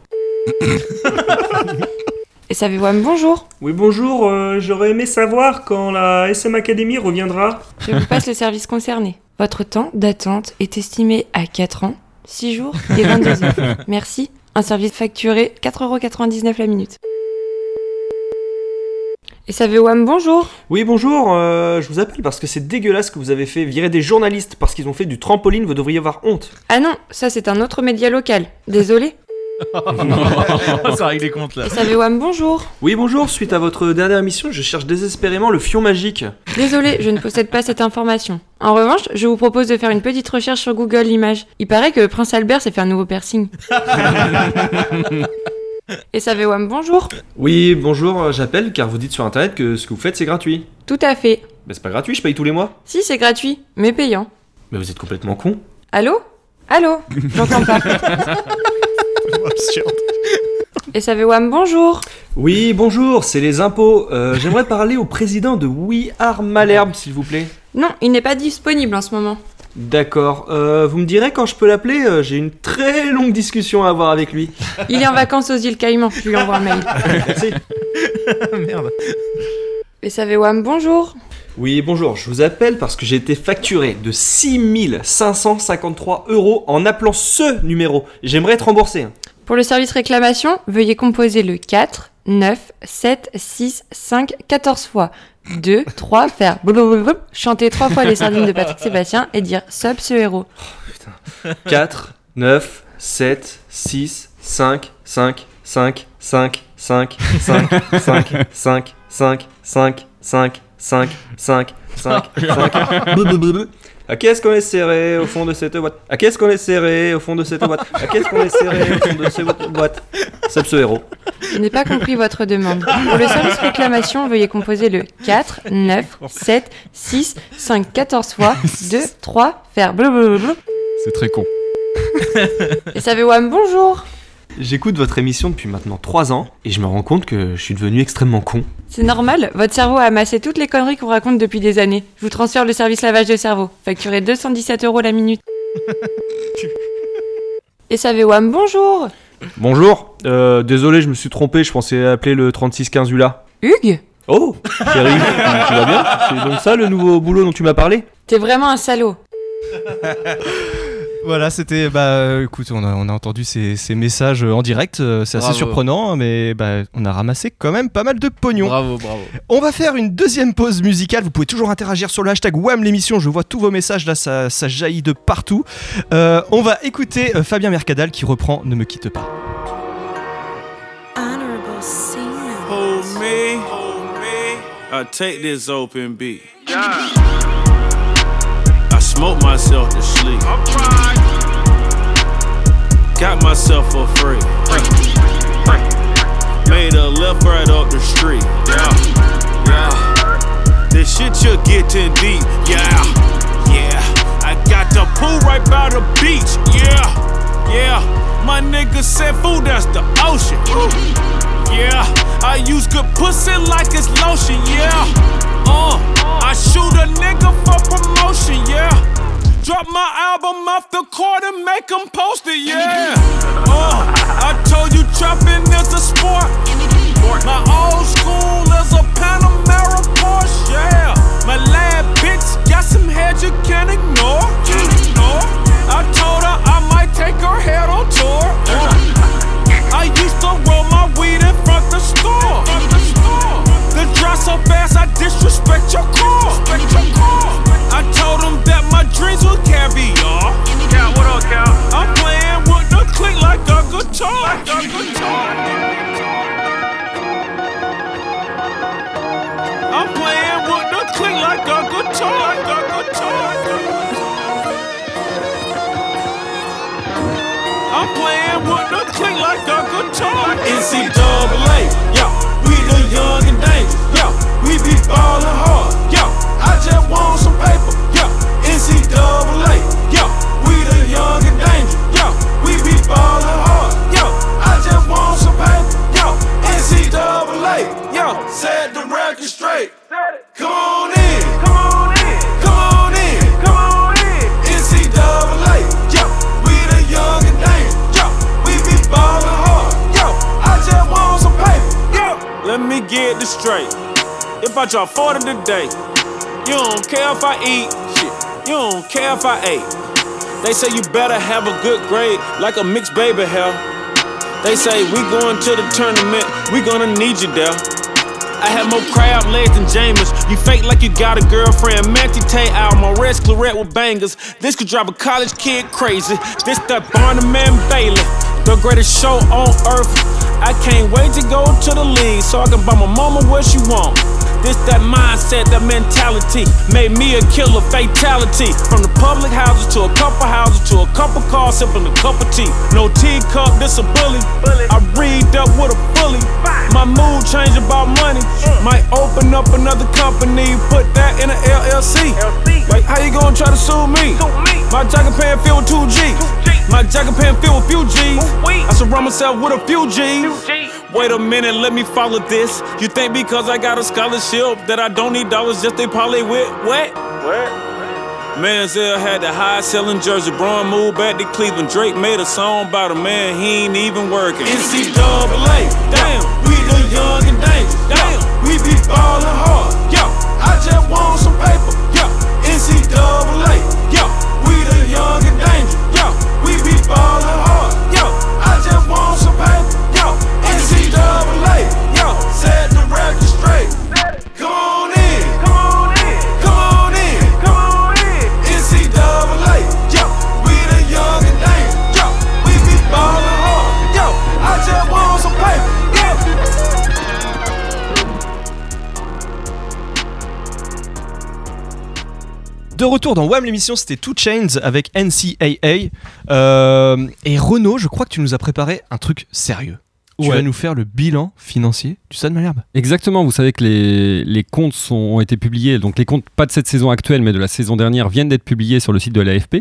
S12: SAV WAM, bonjour.
S14: Oui, bonjour, euh, j'aurais aimé savoir quand la SM Academy reviendra.
S12: Je vous passe le service concerné. Votre temps d'attente est estimé à 4 ans, 6 jours et 22 heures. Merci. Un service facturé 4,99€ la minute. SAV WAM, bonjour.
S13: Oui, bonjour, euh, je vous appelle parce que c'est dégueulasse que vous avez fait virer des journalistes parce qu'ils ont fait du trampoline, vous devriez avoir honte.
S12: Ah non, ça c'est un autre média local. Désolé.
S7: Ça règle les comptes là.
S12: SAV WAM, bonjour.
S13: Oui, bonjour, suite à votre dernière mission, je cherche désespérément le fion magique.
S12: Désolé, je ne possède pas cette information. En revanche, je vous propose de faire une petite recherche sur Google Images. Il paraît que Prince Albert s'est fait un nouveau piercing. SAV WAM, bonjour.
S13: Oui, bonjour, euh, j'appelle car vous dites sur internet que ce que vous faites c'est gratuit.
S12: Tout à fait.
S13: Mais c'est pas gratuit, je paye tous les mois.
S12: Si, c'est gratuit, mais payant.
S13: Mais vous êtes complètement con.
S12: Allô? Allô J'entends pas. Et ça veut Wam, bonjour
S13: Oui, bonjour, c'est les impôts. Euh, J'aimerais parler au président de We Are Malherbe, s'il vous plaît.
S12: Non, il n'est pas disponible en ce moment.
S13: D'accord. Euh, vous me direz quand je peux l'appeler Euh, J'ai une très longue discussion à avoir avec lui.
S12: Il est en vacances aux îles Caïmans, je lui envoie un mail.
S13: Merci.
S7: Merde.
S12: Et ça veut Wam, bonjour
S13: Oui, bonjour, je vous appelle parce que j'ai été facturé de 6553 euros en appelant ce numéro. J'aimerais être remboursé. hein.
S12: Pour le service réclamation, veuillez composer le 4, 9, 7, 6, 5, 14 fois. 2, 3, faire blablabla, chanter trois fois les sardines de Patrick Sébastien et dire sub ce héros.
S13: 4, 9, 7, 6, 5, 5, 5, 5, 5, 5, 5, 5, 5, 5, 5, 5, 5, 5, 5. À qu'est-ce qu'on est serré au fond de cette boîte À qu'est-ce qu'on est serré au fond de cette boîte À qu'est-ce qu'on est serré au fond de cette boîte Sub ce héros.
S12: Je n'ai pas compris votre demande. Pour le service réclamation, veuillez composer le 4, 9, 7, 6, 5, 14 fois. 2, 3, faire blablabla.
S9: C'est très con.
S12: Et ça veut Wam, bonjour
S13: J'écoute votre émission depuis maintenant 3 ans et je me rends compte que je suis devenu extrêmement con.
S12: C'est normal, votre cerveau a amassé toutes les conneries qu'on raconte depuis des années. Je vous transfère le service lavage de cerveau. Facturez 217 euros la minute. Et ça veut Wam, bonjour
S13: Bonjour, euh, désolé, je me suis trompé, je pensais appeler le 3615 ULA.
S12: Hugues
S13: Oh, chérie, tu vas bien? C'est donc ça le nouveau boulot dont tu m'as parlé?
S12: T'es vraiment un salaud.
S2: Voilà, c'était. Bah, euh, écoute, on a, on a entendu ces, ces messages euh, en direct. euh, C'est assez
S7: Bravo.
S2: surprenant, mais bah, on a ramassé quand même pas mal de pognon.
S7: Bravo, bravo.
S2: On va faire une deuxième pause musicale. Vous pouvez toujours interagir sur le hashtag WAM l'émission. Je vois tous vos messages là, ça, ça jaillit de partout. Euh, on va écouter Fabien Mercadal qui reprend Ne me quitte pas.
S15: Hold me, hold me. I take this open beat. I smoke myself to sleep. Got myself a free. Made a left right up the street. Yeah, yeah. This shit you're getting deep. Yeah, yeah. I got the pool right by the beach. Yeah, yeah. My nigga said, fool, that's the ocean. Yeah, I use good pussy like it's lotion, yeah. Uh, I shoot a nigga for promotion, yeah. Drop my album off the court and make 'em post it, yeah. Uh, I told you trapping is a sport. My old school is a Panamera Porsche, yeah. My lab bitch got some head you can't ignore. ignore. I told her I might take her head on tour. Uh, I used to roll my weed in front the store. The drop so fast I disrespect your core. I told them that my dreams were caviar. Yeah, what up, Cal? I'm playing with the click like a guitar. Like a guitar. I'm playing with the click like a guitar. Like a guitar. I'm playing with the click like a guitar. NCAA, the young and dangerous, yo, we be ballin' hard, yo. I just want some paper, yo. NCAA, yo, we the young and dangerous, yo, we be ballin' hard, yo. I just want some paper, yo. NCAA, yo, set the record straight. Come on in, straight. If I drop 40 today, you don't care if I eat shit. You don't care if I ate. They say you better have a good grade, like a mixed baby hair. They say we going to the tournament, we gonna need you there. I have more crab legs than Jameis. You fake like you got a girlfriend. Manti Tay out, my red claret with bangers. This could drive a college kid crazy. This that Barnum and Bailey, the greatest show on earth. I can't wait to go to the league so I can buy my mama what she want. This that mindset, that mentality made me a killer fatality. From the public houses to a couple houses to a couple cars, sipping a cup of tea. No teacup, this a bully. I read up with a bully. My mood change about money. Might open up another company, put that in an LLC. Like How you gonna try to sue me? My jacket pant filled with two G. My jacket pant filled with few G's. I surround myself with a few G's. Wait a minute, let me follow this. You think because I got a scholarship that I don't need dollars just they parlay with what? What? Manziel had the high selling jersey. Braun moved back to Cleveland. Drake made a song about a man, he ain't even working. NCAA, damn, we the young and dangerous. Damn, we be ballin' hard. Yo, I just want some paper. Yo, NCAA, yo, we the young and dangerous. Yo, we be ballin' hard.
S2: De retour dans WAM l'émission, c'était Two Chains avec NCAA. Euh, et Renaud, je crois que tu nous as préparé un truc sérieux. Tu
S10: Ouais.
S2: vas nous faire le bilan financier du Stade Malherbe.
S10: Exactement, vous savez que les, les comptes sont, ont été publiés, donc les comptes pas de cette saison actuelle mais de la saison dernière viennent d'être publiés sur le site de l'AFP.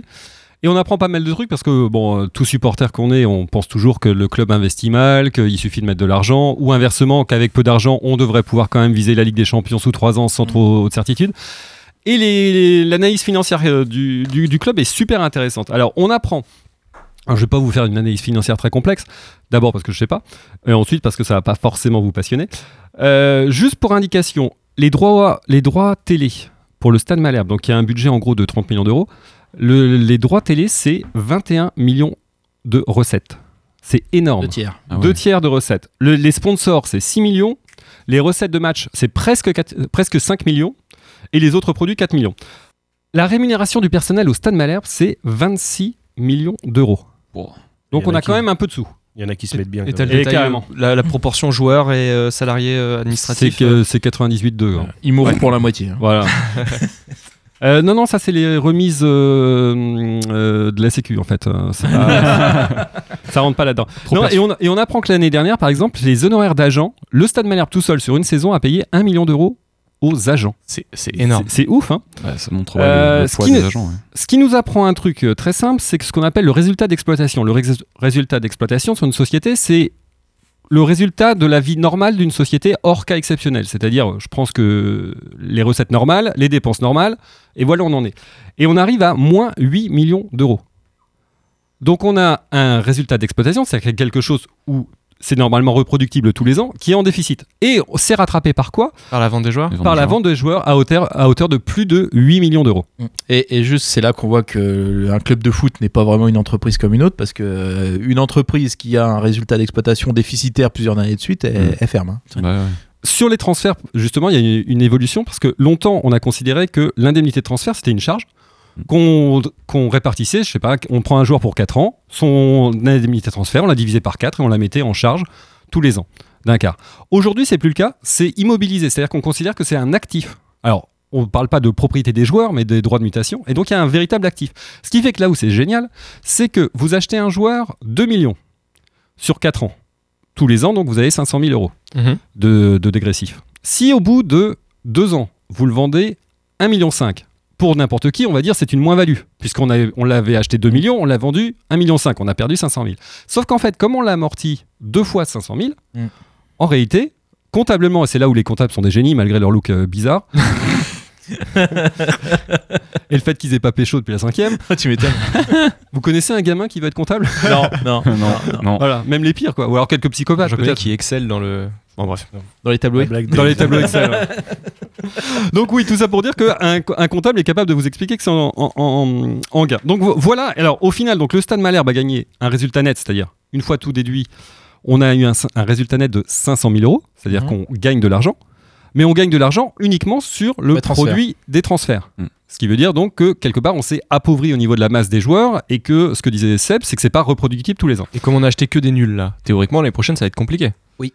S10: Et on apprend pas mal de trucs parce que, bon, euh, tout supporter qu'on est, on pense toujours que le club investit mal, qu'il suffit de mettre de l'argent, ou inversement, qu'avec peu d'argent, on devrait pouvoir quand même viser la Ligue des Champions sous trois ans sans trop de certitude. Et l'analyse financière euh, du, du- du club est super intéressante. Alors, on apprend. Alors, je vais pas vous faire une analyse financière très complexe. D'abord parce que je sais pas, et ensuite parce que ça va pas forcément vous passionner. Euh, juste pour indication, les droits, les droits télé pour le Stade Malherbe, donc il y a un budget en gros de 30 millions d'euros. Le- les droits télé, c'est 21 millions de recettes. C'est énorme.
S7: Deux tiers.
S9: Ah ouais.
S10: Deux tiers de recettes. Le- les sponsors, c'est 6 millions. Les recettes de match, c'est presque, presque 5 millions. Et les autres produits, 4 millions. La rémunération du personnel au Stade Malherbe, c'est 26 millions d'euros. Donc on
S1: a
S10: a quand
S1: qui-
S10: même un peu de sous.
S1: Il y en a qui se mettent bien.
S2: Et.
S10: Et carrément.
S2: euh, la, la proportion joueurs et euh, euh, administratifs.
S10: que
S2: euh,
S10: c'est 98,2. hein.
S7: Il mourut pour la moitié. hein.
S10: Voilà. Euh, non, non, ça c'est les remises euh, euh, de la Sécu en fait. Euh, pas- ça rentre pas là-dedans. Et on, et on apprend que l'année dernière, par exemple, les honoraires d'agents, le Stade Malherbe tout seul sur une saison a payé 1 million d'euros aux agents.
S2: c'est énorme.
S10: C'est ouf, hein
S9: Ouais, ça montre ouais,
S10: Euh,
S9: le, le
S10: ce
S9: poids
S10: qui
S9: des agents. ouais.
S10: Ce qui nous apprend un truc euh, très simple, c'est que ce qu'on appelle le résultat d'exploitation. Le rés- résultat d'exploitation sur une société, c'est le résultat de la vie normale d'une société hors cas exceptionnel. C'est-à-dire, je pense que les recettes normales, les dépenses normales, et voilà où on en est. Et on arrive à moins 8 millions d'euros. Donc on a un résultat d'exploitation, c'est quelque chose où c'est normalement reproductible tous les ans, qui est en déficit. Et c'est rattrapé par quoi?
S2: Par la vente des joueurs
S10: Par la vente de joueurs à hauteur, à hauteur de plus de 8 millions d'euros.
S7: Et, et juste, c'est là qu'on voit que un club de foot n'est pas vraiment une entreprise comme une autre, parce que euh, une entreprise qui a un résultat d'exploitation déficitaire plusieurs années de suite, elle,
S9: Mm.
S7: elle ferme. hein.
S9: Ouais, ouais.
S10: Sur les transferts, justement, il y a une, une évolution parce que longtemps, on a considéré que l'indemnité de transfert, c'était une charge qu'on répartissait. Je sais pas, on prend un joueur pour 4 ans, son indemnité de transfert, on la divisait par 4 et on la mettait en charge tous les ans d'un quart. Aujourd'hui, c'est plus le cas, c'est immobilisé, c'est-à-dire qu'on considère que c'est un actif. Alors, on ne parle pas de propriété des joueurs, mais des droits de mutation. Et donc, il y a un véritable actif. Ce qui fait que là où c'est génial, c'est que vous achetez un joueur 2 millions sur 4 ans. Tous les ans, donc vous avez 500 000 euros
S2: Mhm.
S10: de, de dégressif. Si au bout de 2 ans, vous le vendez 1,5 million, pour n'importe qui, on va dire c'est une moins-value. Puisqu'on a- on l'avait acheté 2 millions, on l'a vendu 1,5 million, on a perdu 500 000. Sauf qu'en fait, comme on l'a amorti deux fois 500 000,
S7: Mm.
S10: en réalité, comptablement, et c'est là où les comptables sont des génies malgré leur look euh, bizarre, et le fait qu'ils aient pas pécho depuis la cinquième,
S7: tu m'étonnes.
S10: vous connaissez un gamin qui va être comptable?
S7: Non, non,
S9: non, non.
S10: Voilà, même les pires quoi, ou alors quelques psychopathes
S2: J'en connais qui excelle dans le. Bon, bref.
S7: Dans les tableaux.
S10: Dans les Excel. ouais. Donc oui, tout ça pour dire qu'un un comptable est capable de vous expliquer que c'est en, en- en- en gain. Donc vo- voilà, alors au final, donc le Stade Malherbe a gagné un résultat net, c'est-à-dire une fois tout déduit, on a eu un, un résultat net de 500 000 euros, c'est-à-dire
S7: Mhm.
S10: qu'on gagne de l'argent, mais on gagne de l'argent uniquement sur le produit des transferts.
S9: Mm.
S10: Ce qui veut dire donc que quelque part on s'est appauvri au niveau de la masse des joueurs et que ce que disait Seb, c'est que c'est pas reproductible tous les ans.
S2: Et comme on a acheté que des nuls là, théoriquement l'année prochaine ça va être compliqué.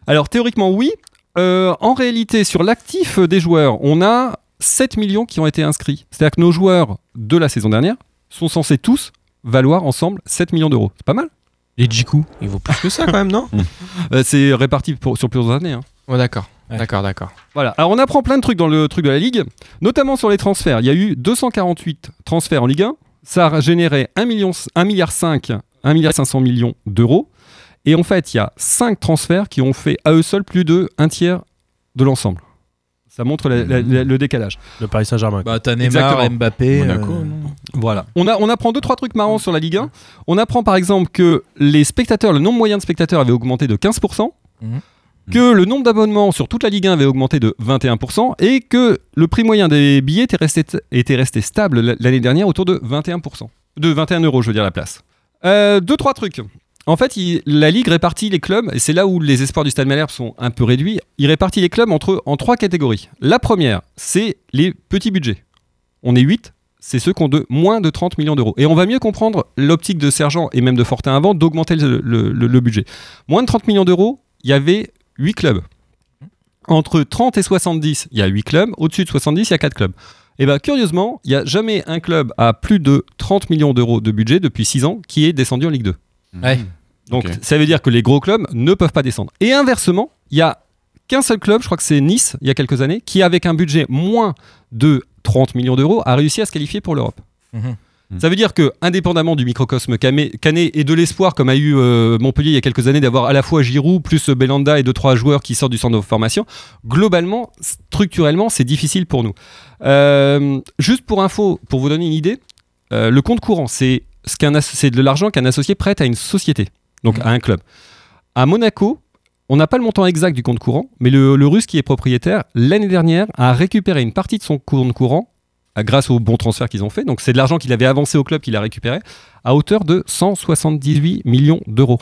S10: Alors théoriquement oui. Euh, en réalité, sur l'actif des joueurs, on a 7 millions qui ont été inscrits. C'est-à-dire que nos joueurs de la saison dernière sont censés tous valoir ensemble 7 millions d'euros. C'est pas mal.
S2: Les Jiku, il vaut plus que ça quand même, non?
S10: Euh, c'est réparti pour- sur plusieurs années. hein.
S2: Ouais, d'accord.
S16: D'accord, d'accord.
S10: Voilà. Alors on apprend plein de trucs dans le truc de la Ligue, notamment sur les transferts. Il y a eu 248 transferts en Ligue 1. Ça a généré 1 million, 1 milliard 5, 1 milliard 500 millions d'euros. Et en fait, il y a 5 transferts qui ont fait à eux seuls plus de un tiers de l'ensemble. Ça montre la- la- la- le décalage.
S1: Le Paris Saint-Germain.
S7: Bah, t'as Neymar, Mbappé.
S9: Monaco,
S7: euh,
S9: non
S10: Voilà. On, a, on apprend deux trois trucs marrants sur la Ligue 1. On apprend par exemple que les spectateurs, le nombre moyen de spectateurs avait augmenté de 15%,
S7: Mhm.
S10: Que le nombre d'abonnements sur toute la Ligue 1 avait augmenté de 21% et que le prix moyen des billets était resté, stable l'année dernière autour de 21%. De 21 euros, je veux dire, la place. Euh, deux, trois trucs. En fait, la Ligue répartit les clubs, et c'est là où les espoirs du Stade Malherbe sont un peu réduits. Il répartit les clubs entre, en trois catégories. La première, c'est les petits budgets. On est 8, c'est ceux qui ont de moins de 30 millions d'euros. Et on va mieux comprendre l'optique de Sergent et même de Fortin avant d'augmenter le budget. Moins de 30 millions d'euros, il y avait 8 clubs. Entre 30 et 70, il y a 8 clubs. Au-dessus de 70, il y a 4 clubs. Et bien, curieusement, il n'y a jamais un club à plus de 30 millions d'euros de budget depuis 6 ans qui est descendu en Ligue 2.
S7: Ouais.
S10: Donc, ça veut dire que les gros clubs ne peuvent pas descendre. Et inversement, il y a qu'un seul club, je crois que c'est Nice, il y a quelques années, qui, avec un budget moins de 30 millions d'euros, a réussi à se qualifier pour l'Europe.
S7: Mhm.
S10: Ça veut dire que, indépendamment du microcosme canet et de l'espoir, comme a eu euh, Montpellier il y a quelques années, d'avoir à la fois Giroud plus Belanda et deux trois joueurs qui sortent du centre de formation, globalement, structurellement, c'est difficile pour nous. Euh, juste pour info, pour vous donner une idée, euh, le compte courant, c'est ce qu'un de l'argent qu'un associé prête à une société, donc à un club. À Monaco, on n'a pas le montant exact du compte courant, mais le, le russe qui est propriétaire, l'année dernière, a récupéré une partie de son compte courant grâce aux bons transferts qu'ils ont fait. Donc c'est de l'argent qu'il avait avancé au club qu'il a récupéré à hauteur de 178 millions d'euros.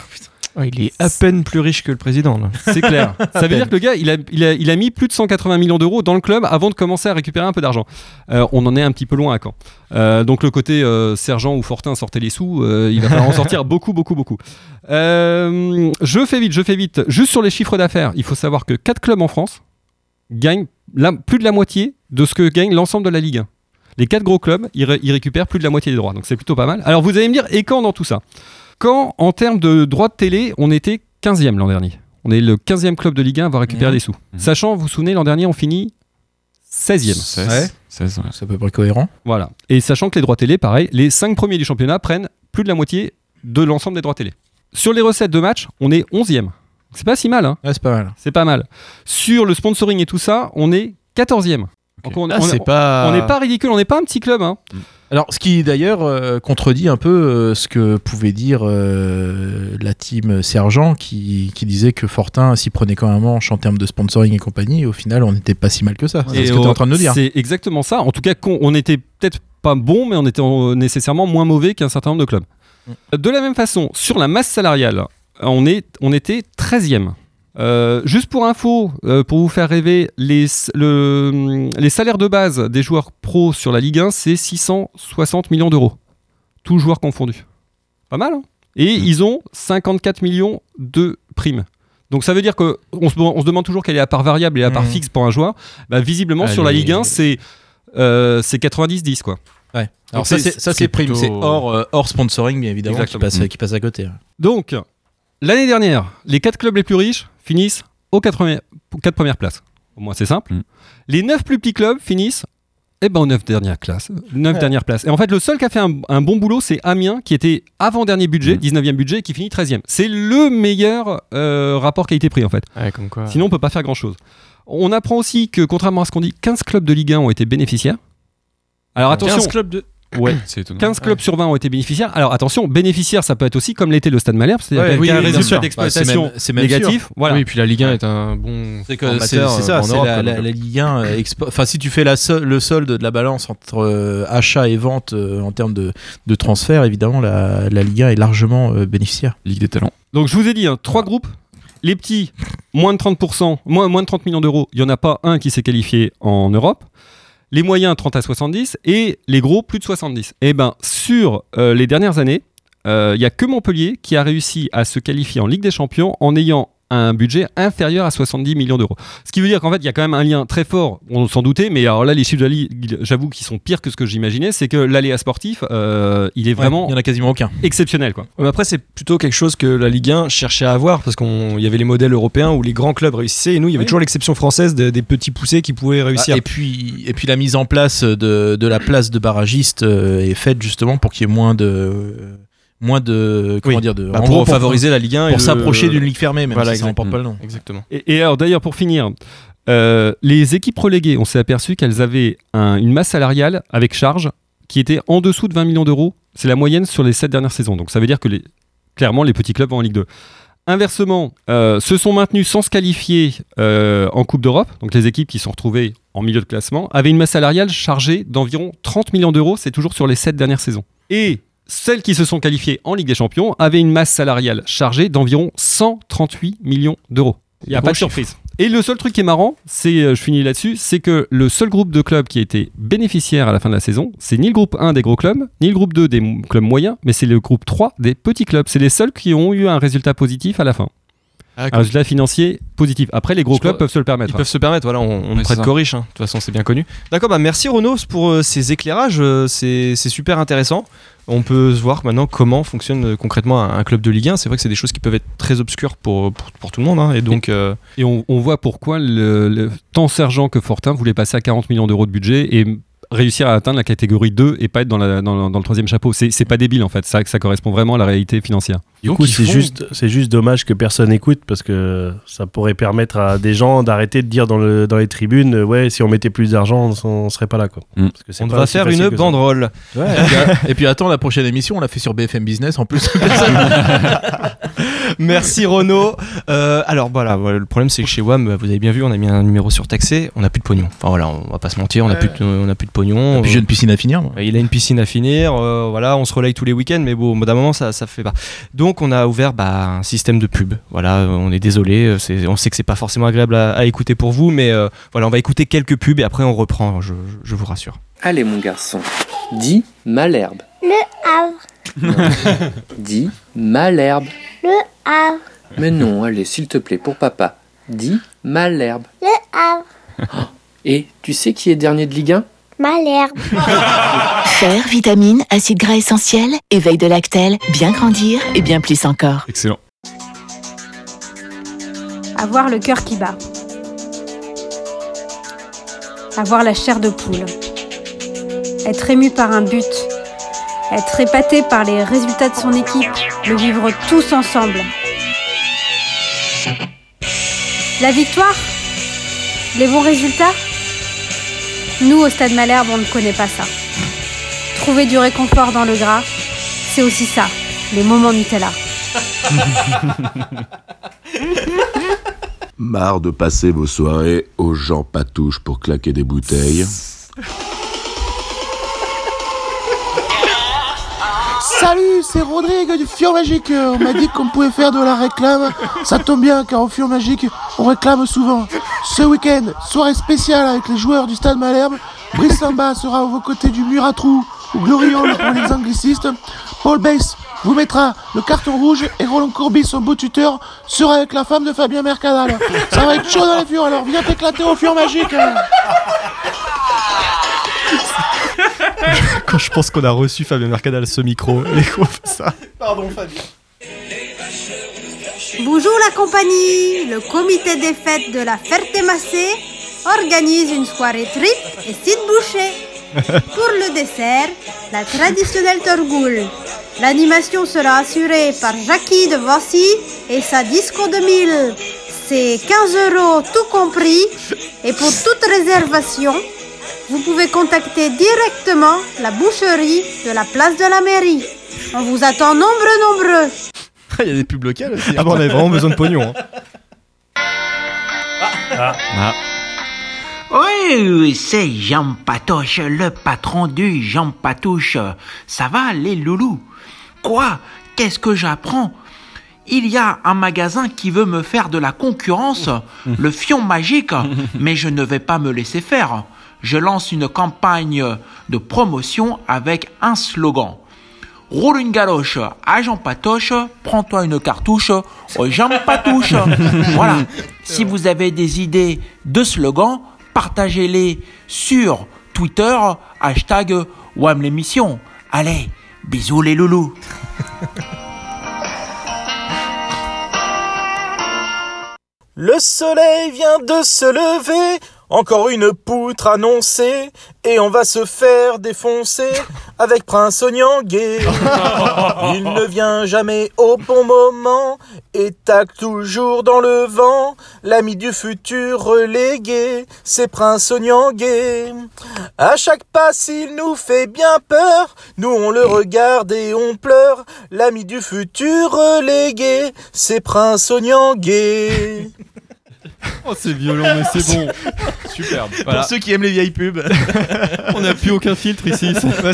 S2: Oh, il est à peine plus riche que le président. là.
S10: C'est clair. Ça veut dire que le gars, il a, il a, il a mis plus de 180 millions d'euros dans le club avant de commencer à récupérer un peu d'argent. Euh, on en est un petit peu loin à Caen. Euh, donc le côté euh, sergent ou Fortin sortez les sous, il va falloir en sortir beaucoup, beaucoup, beaucoup. Je fais vite, je fais vite. Juste sur les chiffres d'affaires, il faut savoir que 4 clubs en France gagnent la- plus de la moitié de ce que gagne l'ensemble de la Ligue 1. Les 4 gros clubs, ils, ré- ils récupèrent plus de la moitié des droits. Donc c'est plutôt pas mal. Alors vous allez me dire, et quand dans tout ça? Quand, en termes de droits de télé, on était 15e l'an dernier. On est le 15e club de Ligue 1 à avoir récupéré
S7: Mhm.
S10: des sous. Sachant, vous vous souvenez, l'an dernier, on finit 16e.
S9: 16.
S7: Ouais.
S9: 16, ouais.
S7: C'est à peu près cohérent.
S10: Voilà. Et sachant que les droits télé, pareil, les 5 premiers du championnat prennent plus de la moitié de l'ensemble des droits télé. Sur les recettes de match, on est 11e. C'est pas si mal, hein
S7: Ouais, c'est pas mal.
S10: C'est pas mal. Sur le sponsoring et tout ça, on est 14e. Donc on
S7: Ah,
S10: on-
S7: c'est pas-
S10: on n'est pas ridicule, on n'est pas un petit club. Hein.
S7: Alors, ce qui d'ailleurs euh, contredit un peu euh, ce que pouvait dire euh, la team Sergent qui, qui disait que Fortin s'y prenait quand même manche en termes de sponsoring et compagnie. Et au final, on n'était pas si mal que ça. C'est ce que tu es en train de nous dire.
S10: C'est exactement ça. En tout cas, qu'on- on était peut-être pas bon, mais on était nécessairement moins mauvais qu'un certain nombre de clubs.
S7: Mm.
S10: De la même façon, sur la masse salariale, on, est, on était 13e. Euh, juste pour info, euh, pour vous faire rêver, les, le- les salaires de base des joueurs pros sur la Ligue 1, c'est 660 millions d'euros. Tous joueurs confondus. Pas mal, hein? Et ils ont 54 millions de primes. Donc ça veut dire qu'on se, on se demande toujours quelle est la part variable et la part
S7: Mhm.
S10: fixe pour un joueur. Bah, visiblement, sur la Ligue 1, c'est euh, c'est 90-10 quoi.
S7: Ouais. Alors
S10: Donc
S7: ça,
S10: c'est-
S7: prime,
S10: plutôt-
S7: c'est hors, euh, hors sponsoring, bien évidemment, qui passe,
S10: Mm.
S7: qui passe à côté.
S10: Donc, l'année dernière, les 4 clubs les plus riches finissent aux 4 premières, 4 premières places. Au moins, c'est simple. Les 9 plus petits clubs finissent eh ben, aux 9 dernières, classes, 9
S7: Ouais.
S10: dernières places. Et en fait, le seul qui a fait un, un bon boulot, c'est Amiens, qui était avant-dernier budget, 19e budget, et qui finit 13e. C'est le meilleur euh, rapport qualité-prix, en fait.
S16: comme quoi.
S10: Sinon, on peut pas faire grand-chose. On apprend aussi que, contrairement à ce qu'on dit, 15 clubs de Ligue 1 ont été bénéficiaires. Alors attention.
S16: 15 clubs de-
S10: Ouais.
S9: C'est étonnant.
S10: 15 clubs sur 20 ont été bénéficiaires. Alors attention, bénéficiaire, ça peut être aussi comme l'était le Stade Malherbe, c'est-à-dire
S16: Ouais,
S10: qu'il
S16: oui,
S10: y a un résultat d'exploitation
S16: Bah,
S10: négatif.
S16: sûr.
S10: Voilà.
S16: Oui, puis la Ligue 1 est un bon.
S7: C'est ça,
S16: euh,
S7: c'est la, Ligue 1. euh, Enfin, si tu fais la sol- le solde de la balance entre euh, achat et vente euh, en termes de, de transfert, évidemment, la, la Ligue 1 est largement euh, bénéficiaire.
S9: Ligue des talents.
S10: Donc je vous ai dit, hein, trois groupes. Les petits, moins de 30%, moins, moins de 30 millions d'euros, il n'y en a pas un qui s'est qualifié en Europe. Les moyens, 30 à 70. Et les gros, plus de 70. Et ben sur euh, les dernières années, euh, il n'y a que Montpellier qui a réussi à se qualifier en Ligue des Champions en ayant un budget inférieur à 70 millions d'euros. Ce qui veut dire qu'en fait, il y a quand même un lien très fort, on s'en doutait, mais alors là, les chiffres de la Ligue, j'avoue qu'ils sont pires que ce que j'imaginais, c'est que l'aléa sportif, euh, il est vraiment
S7: il y en a quasiment aucun.
S10: exceptionnel. Quoi.
S2: Mais après, c'est plutôt quelque chose que la Ligue 1 cherchait à avoir parce qu'il y avait les modèles européens où les grands clubs réussissaient et nous, il y avait
S7: Oui.
S2: toujours l'exception française de- des petits poussés qui pouvaient réussir.
S7: Ah, et puis et puis la mise en place de, de la place de barragiste euh, est faite justement pour qu'il y ait moins de moins de comment
S2: Oui.
S7: dire de
S2: Bah,
S7: en
S2: pour
S7: gros,
S2: favoriser la Ligue 1 et
S7: pour
S2: le-
S7: s'approcher d'une ligue fermée même
S2: Voilà,
S7: si ça n'emporte pas le nom.
S2: Exactement.
S10: Et, et alors d'ailleurs pour finir, euh, les équipes reléguées, on s'est aperçu qu'elles avaient un- une masse salariale avec charge qui était en dessous de 20 millions d'euros. C'est la moyenne sur les 7 dernières saisons. Donc ça veut dire que les, clairement les petits clubs vont en Ligue 2. Inversement, euh, se sont maintenus sans se qualifier euh, en Coupe d'Europe. Donc les équipes qui sont retrouvées en milieu de classement avaient une masse salariale chargée d'environ 30 millions d'euros. C'est toujours sur les 7 dernières saisons. Et celles qui se sont qualifiées en Ligue des Champions avaient une masse salariale chargée d'environ 138 millions d'euros. Il n'y a pas de
S2: chiffre.
S10: surprise. Et le seul truc qui est marrant, c'est, euh, je finis là-dessus, c'est que le seul groupe de clubs qui a été bénéficiaire à la fin de la saison, c'est ni le groupe 1 des gros clubs, ni le groupe 2 des clubs moyens, mais c'est le groupe 3 des petits clubs. C'est les seuls qui ont eu un résultat positif à la fin.
S2: Ah,
S10: un résultat financier positif. Après, les gros clubs peuvent se le permettre.
S2: Ils peuvent se permettre, voilà, on, on prête
S10: ça.
S2: corriche, hein. de toute façon c'est bien connu. D'accord, bah merci Renaud pour euh, ces éclairages, euh, c'est c'est super intéressant. On peut se voir maintenant comment fonctionne euh, concrètement un, un club de Ligue 1. C'est vrai que c'est des choses qui peuvent être très obscures pour, pour, pour tout le monde. hein, et donc, euh,
S10: Et on, on voit pourquoi le, le- tant Sergent que Fortin voulaient passer à 40 millions d'euros de budget et réussir à atteindre la catégorie 2 et pas être dans, la- dans, le- dans le troisième chapeau. C'est c'est pas débile en fait, ça, ça correspond vraiment à la réalité financière.
S1: Du
S10: Donc,
S1: coup, c'est
S10: font-
S1: juste, c'est juste dommage que personne écoute parce que ça pourrait permettre à des gens d'arrêter de dire dans, le, dans les tribunes, euh, ouais, si on mettait plus d'argent, on, on serait pas là, quoi. Parce que c'est
S2: on va faire une banderole.
S7: Ouais, puis, et puis attends la prochaine émission on l'a fait sur BFM Business en plus.
S2: Merci Renaud. Euh, alors voilà, voilà, le problème c'est que chez WAM, vous avez bien vu, on a mis un numéro surtaxé, on n'a plus de pognon. Enfin voilà, on va pas se mentir, on n'a plus, de- on a plus de pognon.
S7: Et puis j'ai une piscine à finir. moi.
S2: Il a une piscine à finir, euh, voilà, on se relaye tous les week-ends, mais bon, au bout d'un moment, ça, ça fait pas. Donc, on a ouvert bah, un système de pub. Voilà, euh, on est désolé, c'est- on sait que c'est pas forcément agréable à, à écouter pour vous, mais euh, voilà, on va écouter quelques pubs et après on reprend, je, je- je vous rassure.
S13: Allez mon garçon, dis Malherbe.
S17: Le Havre.
S13: Dis Malherbe.
S17: Le Havre.
S13: Mais non, allez, s'il te plaît, pour papa. Dis Malherbe.
S17: Le Havre.
S13: Et tu sais qui est dernier de Ligue 1
S17: Malherbe.
S18: Fer, vitamines, acides gras essentiels, éveil de lactelle, bien grandir et bien plus encore.
S9: Excellent.
S19: Avoir le cœur qui bat. Avoir la chair de poule. Être ému par un but. Être épaté par les résultats de son équipe. Le vivre tous ensemble. La victoire Les bons résultats Nous, au Stade Malherbe, on ne connaît pas ça. Trouver du réconfort dans le gras, c'est aussi ça, les moments Nutella.
S20: Marre de passer vos soirées aux gens patouches pour claquer des bouteilles.
S21: Salut, c'est Rodrigue du Fion Magique. On m'a dit qu'on pouvait faire de la réclame. Ça tombe bien car au Fion Magique, on réclame souvent. Ce week-end, soirée spéciale avec les joueurs du Stade Malherbe. Brice Samba sera à vos côtés du mur à trous ou pour les anglicistes. Paul Bass vous mettra le carton rouge et Roland Courbis, son beau tuteur, sera avec la femme de Fabien Mercadal. Ça va être chaud dans les fions, alors viens t'éclater au Fion Magique.
S2: Quand je pense qu'on a reçu Fabien Mercadal ce micro et qu'on fait ça.
S21: Pardon Fabien.
S19: Bonjour la compagnie Le comité des fêtes de la Ferté-Massé organise une soirée trip et site bouché. Pour le dessert, la traditionnelle torgoule. L'animation sera assurée par Jackie de Vossy et sa Disco 2000. C'est 15 euros tout compris. Et pour toute réservation, vous pouvez contacter directement la boucherie de la place de la mairie. On vous attend nombreux, nombreux.
S2: Il y a des pubs locales aussi. Ah bon, on avait vraiment besoin de pognon. hein.
S10: Ah.
S22: Oui, oui, c'est Jean Patoche, le patron du Jean Patouche. Ça va, les loulous? Quoi? Qu'est-ce que j'apprends? Il y a un magasin qui veut me faire de la concurrence, le Fion Magique, mais je ne vais pas me laisser faire. Je lance une campagne de promotion avec un slogan. roule une galoche à Jean Patoche, prends-toi une cartouche au Jean Patouche. voilà. Si vous avez des idées de slogans, partagez-les sur Twitter, hashtag WAM l'émission. Allez, bisous les loulous.
S23: Le soleil vient de se lever, encore une poutre annoncée, et on va se faire défoncer avec Prince Onyangé. Il ne vient jamais au bon moment, et tac toujours dans le vent. L'ami du futur relégué, c'est Prince Onyangé. À chaque passe, il nous fait bien peur, nous on le regarde et on pleure. L'ami du futur relégué, c'est Prince Onyangé.
S10: Oh, c'est violent, mais c'est bon. Superbe.
S2: Pour ceux qui aiment les vieilles pubs.
S10: On n'a plus aucun filtre ici.
S2: Bah,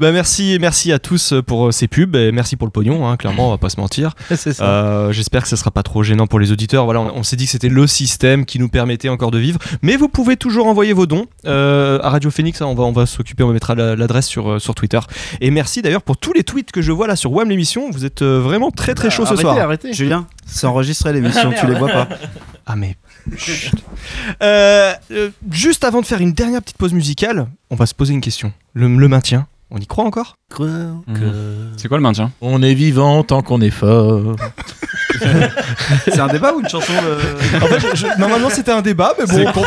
S2: Bah, merci, merci à tous pour euh, ces pubs et merci pour le pognon, hein, clairement, on va pas se mentir. Euh, J'espère que ça sera pas trop gênant pour les auditeurs. Voilà, on, on s'est dit que c'était le système qui nous permettait encore de vivre. Mais vous pouvez toujours envoyer vos dons euh, à Radio Phoenix. hein, on va, on va s'occuper, on mettra la- l'adresse sur, euh, sur Twitter. Et merci d'ailleurs pour tous les tweets que je vois là sur WAM l'émission. Vous êtes euh, vraiment très très chaud ce
S8: Arrêtez,
S2: soir.
S8: arrêtez. Julien, c'est enregistré l'émission, tu les vois pas.
S2: Ah mais. Chut. Euh, euh, juste avant de faire une dernière petite pause musicale, on va se poser une question. Le, le maintien, on y croit encore?
S9: C'est quoi le maintien?
S7: On est vivant tant qu'on est fort.
S8: C'est un débat ou une chanson
S2: En fait, je- je- normalement c'était un débat, mais bon.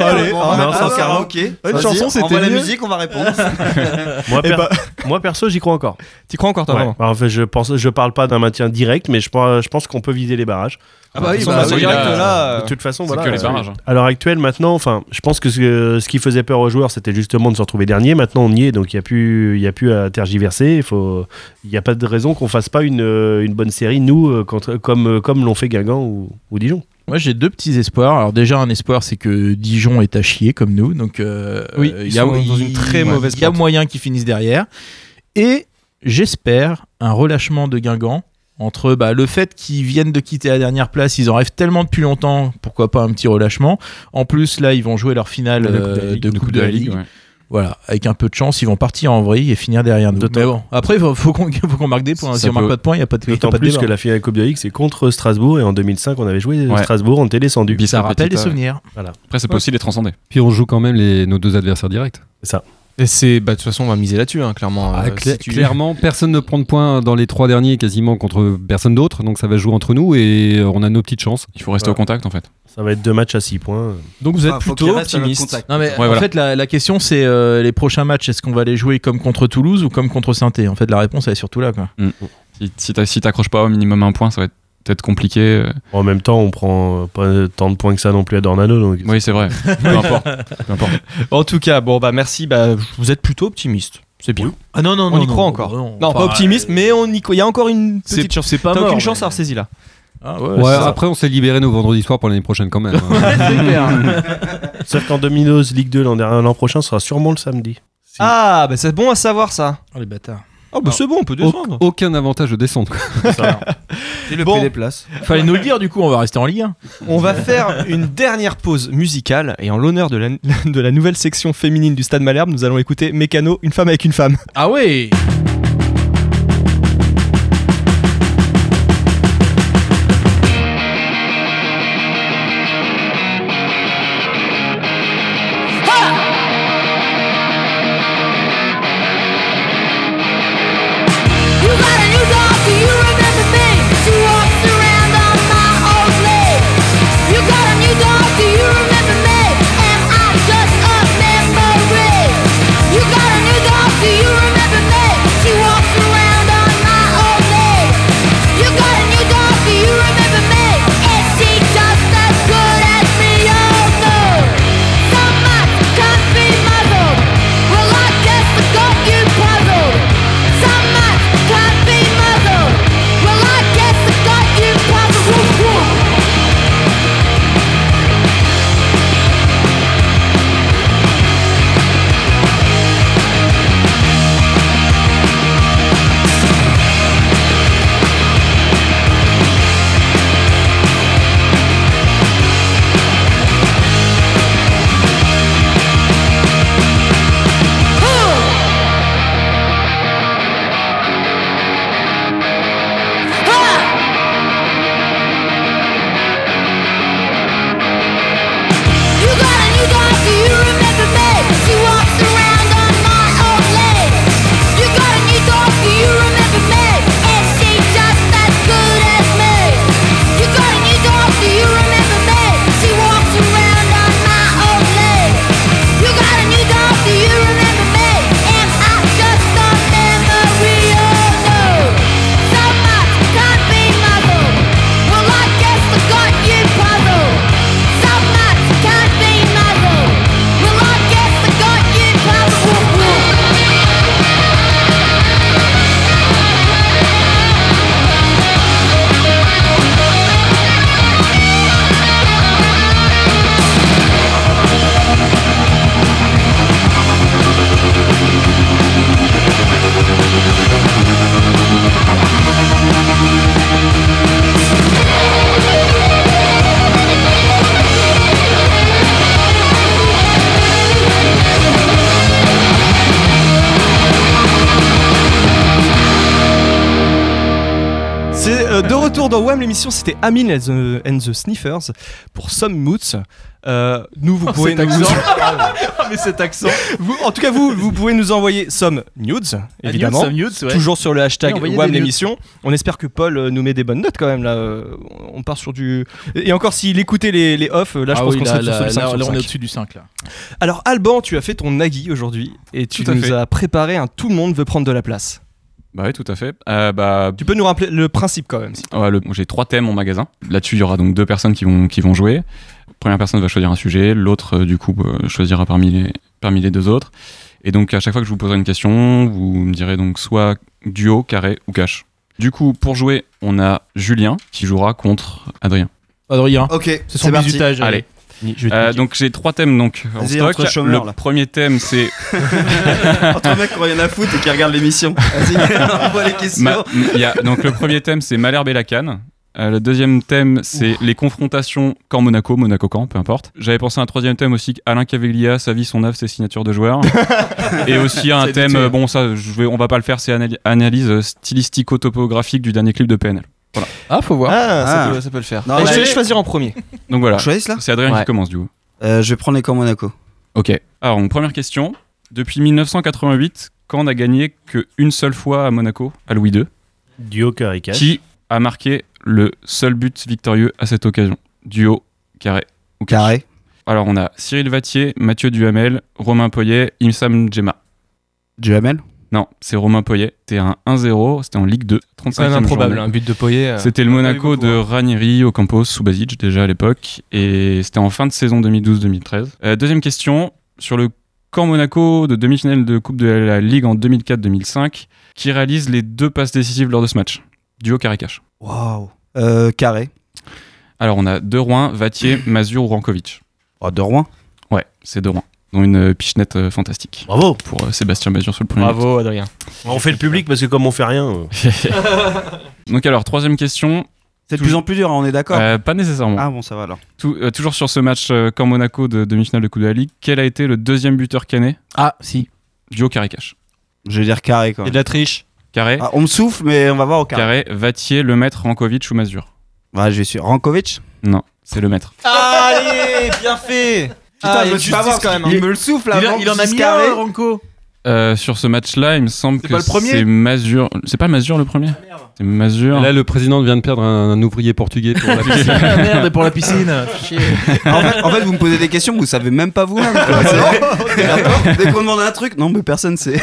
S2: Allez,
S8: Bon,
S2: hein,
S8: non,
S2: ah,
S8: c'est un karaoké.
S2: Une chanson, c'était
S8: la musique, on va répondre.
S1: moi,
S2: Eh
S1: per-
S2: bah-
S1: moi, perso, j'y crois encore.
S2: T'y crois encore toi
S1: Ouais.
S2: vraiment
S1: Bah, en fait, je pense, je parle pas d'un maintien direct, mais je pense, je pense qu'on peut vider les barrages.
S2: Ah bah oui,
S1: De
S2: bah,
S1: toute façon,
S2: direct,
S1: il a-
S2: là,
S1: De toute façon,
S9: c'est
S1: voilà.
S9: que les barrages, hein.
S1: À l'heure actuelle, maintenant, enfin, je pense que ce, ce qui faisait peur aux joueurs, c'était justement de se retrouver dernier. Maintenant, on y est, donc il y a plus, il y a plus à tergiverser. Il faut, il n'y a pas de raison qu'on fasse pas une, euh, une bonne série, nous, euh, contre- comme, euh, comme l'ont fait Guingamp ou, ou Dijon.
S7: Moi j'ai deux petits espoirs. Alors déjà un espoir c'est que Dijon est à chier comme nous, donc euh,
S2: Oui,
S7: il y a
S2: sont dans une très mauvaise
S7: Il y a
S2: pente.
S7: moyen qu'ils finissent derrière. Et j'espère un relâchement de Guingamp entre bah, le fait qu'ils viennent de quitter la dernière place, ils en rêvent tellement depuis longtemps, pourquoi pas un petit relâchement. En plus là ils vont jouer leur finale
S9: De la Coupe
S7: euh,
S9: de la Ligue.
S7: de Coupe de la Ligue.
S9: ouais.
S7: Voilà, avec un peu de chance, ils vont partir en vrille et finir derrière nous.
S1: D'autant-
S7: Mais bon, après, il faut, qu'on marque des points.
S1: Ça
S7: Si on marque pas de points, il n'y a pas de,
S1: D'autant
S7: de
S1: plus
S7: débat.
S1: que la finale Coupe de la Ligue, c'est contre Strasbourg, et en 2005, on avait joué
S9: Ouais.
S1: Strasbourg, on était descendu.
S7: Ça rappelle des
S9: pas-
S7: souvenirs.
S1: Voilà.
S9: Après, ça peut aussi les transcender.
S10: Puis on joue quand même les, nos deux adversaires directs.
S1: C'est ça.
S2: Et c'est, bah, de toute façon, on va miser là-dessus, hein, clairement.
S10: Ah,
S2: Euh,
S10: cla-
S2: si tu-
S10: Clairement, personne ne prend de points dans les trois derniers quasiment contre personne d'autre, donc ça va jouer entre nous et euh, on a nos petites chances.
S9: Il faut rester au contact en fait.
S1: Ça va être deux matchs à 6 points.
S2: Donc vous êtes
S8: Ah,
S2: plutôt optimiste.
S8: contact.
S7: Non mais
S9: Ouais,
S7: en
S9: voilà.
S7: fait la, la question c'est euh, les prochains matchs est-ce qu'on va les jouer comme contre Toulouse ou comme contre saint En fait la réponse elle est surtout là quoi.
S9: Si, si si t'accroches pas au minimum un point, ça va être peut-être compliqué. euh.
S1: En même temps, on prend pas tant de points que ça non plus à Dornano. Donc
S9: Oui, c'est vrai. Peu importe. Peu importe.
S2: En tout cas, bon bah merci. Bah, vous êtes plutôt optimiste. C'est bien.
S7: Ah non non
S2: on y croit encore. Non, pas optimiste, mais on y croit. Il y a encore une petite chance.
S7: c'est pas
S2: T'as
S7: mort,
S2: aucune
S7: mais-
S2: chance à saisi là.
S7: Ah
S10: Ouais, après on s'est libéré nos vendredis soirs pour l'année prochaine quand même. hein.
S1: Sauf qu'en Domino's Ligue 2 l'an dernier- l'an prochain sera sûrement le samedi.
S2: Ah bah c'est bon à savoir ça.
S7: Oh les bâtards.
S2: Oh bah c'est bon, on peut
S10: Au-
S2: descendre.
S10: aucun avantage de descendre. quoi.
S8: C'est le
S2: Bon.
S8: prix des places.
S7: Fallait nous le dire du coup on va rester en Ligue 1.
S2: On va faire une dernière pause musicale et en l'honneur de la, de la nouvelle section féminine du Stade Malherbe, nous allons écouter Mécano, une femme avec une femme.
S7: Ah ouais
S2: c'était Amin and the, and the Sniffers pour Some Moods. Euh, nous, vous
S7: Oh,
S2: pouvez
S7: cet
S2: nous...
S7: accent. Ah, mais cet accent.
S2: Vous- en tout cas, vous, vous pouvez nous envoyer some nudes, évidemment.
S7: nudes, some nudes, ouais.
S2: Toujours sur le hashtag WAM l'émission. On espère que Paul euh, nous met des bonnes notes quand même là. euh, On part sur du. Et encore s'il écoutait les, les off, euh, là je
S7: Ah
S2: pense
S7: oui,
S2: qu'on serait
S7: là,
S2: sur le 5
S7: là, on est
S2: 5.
S7: au-dessus du 5 là.
S2: Alors Alban, tu as fait ton Nagui aujourd'hui et tu
S9: Tout
S2: nous
S9: fait.
S2: as préparé un tout le monde veut prendre de la place.
S9: Bah oui, tout à fait. Euh, bah,
S2: Tu peux nous rappeler le principe quand même. si-
S9: Ouais, le- J'ai trois thèmes en magasin. Là-dessus, il y aura donc deux personnes qui vont, qui vont jouer. Première personne va choisir un sujet, l'autre, euh, du coup, euh, choisira parmi les, parmi les deux autres. Et donc, à chaque fois que je vous poserai une question, vous me direz donc soit duo, carré ou cash. Du coup, pour jouer, on a Julien qui jouera contre Adrien.
S7: Adrien.
S8: Ok,
S7: C'est son bisutage.
S9: Allez. Euh, donc j'ai trois thèmes donc en stock. le
S8: là.
S9: premier thème c'est
S8: Entre mecs qui rien à foutre et qui regardent l'émission. Vas-y, envoie les questions.
S9: Ma- il y a- donc le premier thème c'est Malherbe et la canne. Euh, le deuxième thème c'est les confrontations camp Monaco, Monaco camp, peu importe. J'avais pensé à un troisième thème aussi Alain Caveglia, sa vie, son œuvre, ses signatures de joueurs. et aussi un thème bon ça je vais on va pas le faire c'est analyse stylistico-topographique du dernier clip de PNL. Voilà.
S7: Ah, faut voir.
S2: Ah, ça,
S8: Ah.
S2: peut, ça peut le faire.
S8: Non,
S2: Et je vais choisir en premier.
S9: Donc voilà.
S8: On choisit, là
S9: C'est Adrien
S2: Ouais.
S9: qui commence du coup.
S8: Euh, je vais prendre les camps Monaco.
S9: Ok. Alors, donc, première question. Depuis 1988, quand on a gagné qu'une seule fois à Monaco, à Louis II,
S1: Duo carré cash.
S9: qui a marqué le seul but victorieux à cette occasion? Duo, carré ou cash?
S8: Carré.
S9: Alors, on a Cyril Vatier, Mathieu Duhamel, Romain Poyet, Imsam Djema.
S8: Duhamel
S9: Non, c'est Romain Poyet. C'était un 1-0, c'était en Ligue 2.
S2: C'est
S9: 35
S2: quand même improbable, un but de Poyet. euh,
S9: C'était le Monaco
S2: beaucoup,
S9: de
S2: hein.
S9: Ranieri, Ocampos, Subasic déjà à l'époque. Et c'était en fin de saison 2012-2013. Euh, deuxième question, sur le camp Monaco de demi-finale de Coupe de la Ligue en 2004-2005, qui réalise les deux passes décisives lors de ce match? Duo carré-cash.
S8: Waouh. Euh, carré.
S9: Alors on a De Rouen, Vatier, Mazur ou Rankovic.
S8: Oh, de Rouen.
S9: Ouais, c'est De Rouen. Dont une euh, pichenette euh, fantastique.
S1: Bravo.
S9: Pour euh, Sébastien Mazur sur le premier but.
S2: Bravo Adrien.
S1: On fait le public parce que comme on fait rien. euh,
S9: Donc alors, troisième question.
S8: C'est de plus en plus dur, hein, on est d'accord
S9: Euh, pas nécessairement.
S8: Ah bon, ça va alors.
S9: Tout- euh, toujours sur ce match euh, camp Monaco de demi-finale de Coupe de la Ligue, quel a été le deuxième buteur canet
S7: Ah, si.
S9: Duo carré-cash.
S8: Je vais dire carré quand
S2: Et de la triche.
S9: Carré,
S8: Ah, on me souffle, mais on va voir au carré.
S9: carré, Vatier, Le Maître, Rankovic ou Mazur
S8: Ouais, je vais sur Rankovic.
S9: Non, c'est Le Maître.
S2: Allez, bien fait.
S8: Putain,
S2: Ah,
S8: je
S2: il
S8: me suis pas
S2: quand même.
S8: Il
S2: hein.
S8: me le souffle
S7: Il,
S8: avant
S7: a- il en
S8: que
S7: a mis
S8: carré.
S7: un, Ranko.
S9: Euh, sur ce match-là, il me semble
S7: C'est
S9: que
S7: pas le premier
S9: c'est Mazur. C'est pas Mazur le premier C'est Mazur.
S10: Là, le président vient de perdre un, un ouvrier portugais pour la piscine.
S7: Ah merde, pour la piscine.
S8: En, fait, en fait, vous me posez des questions, vous savez même pas. C'est- Dès qu'on demande un truc, non, mais personne sait.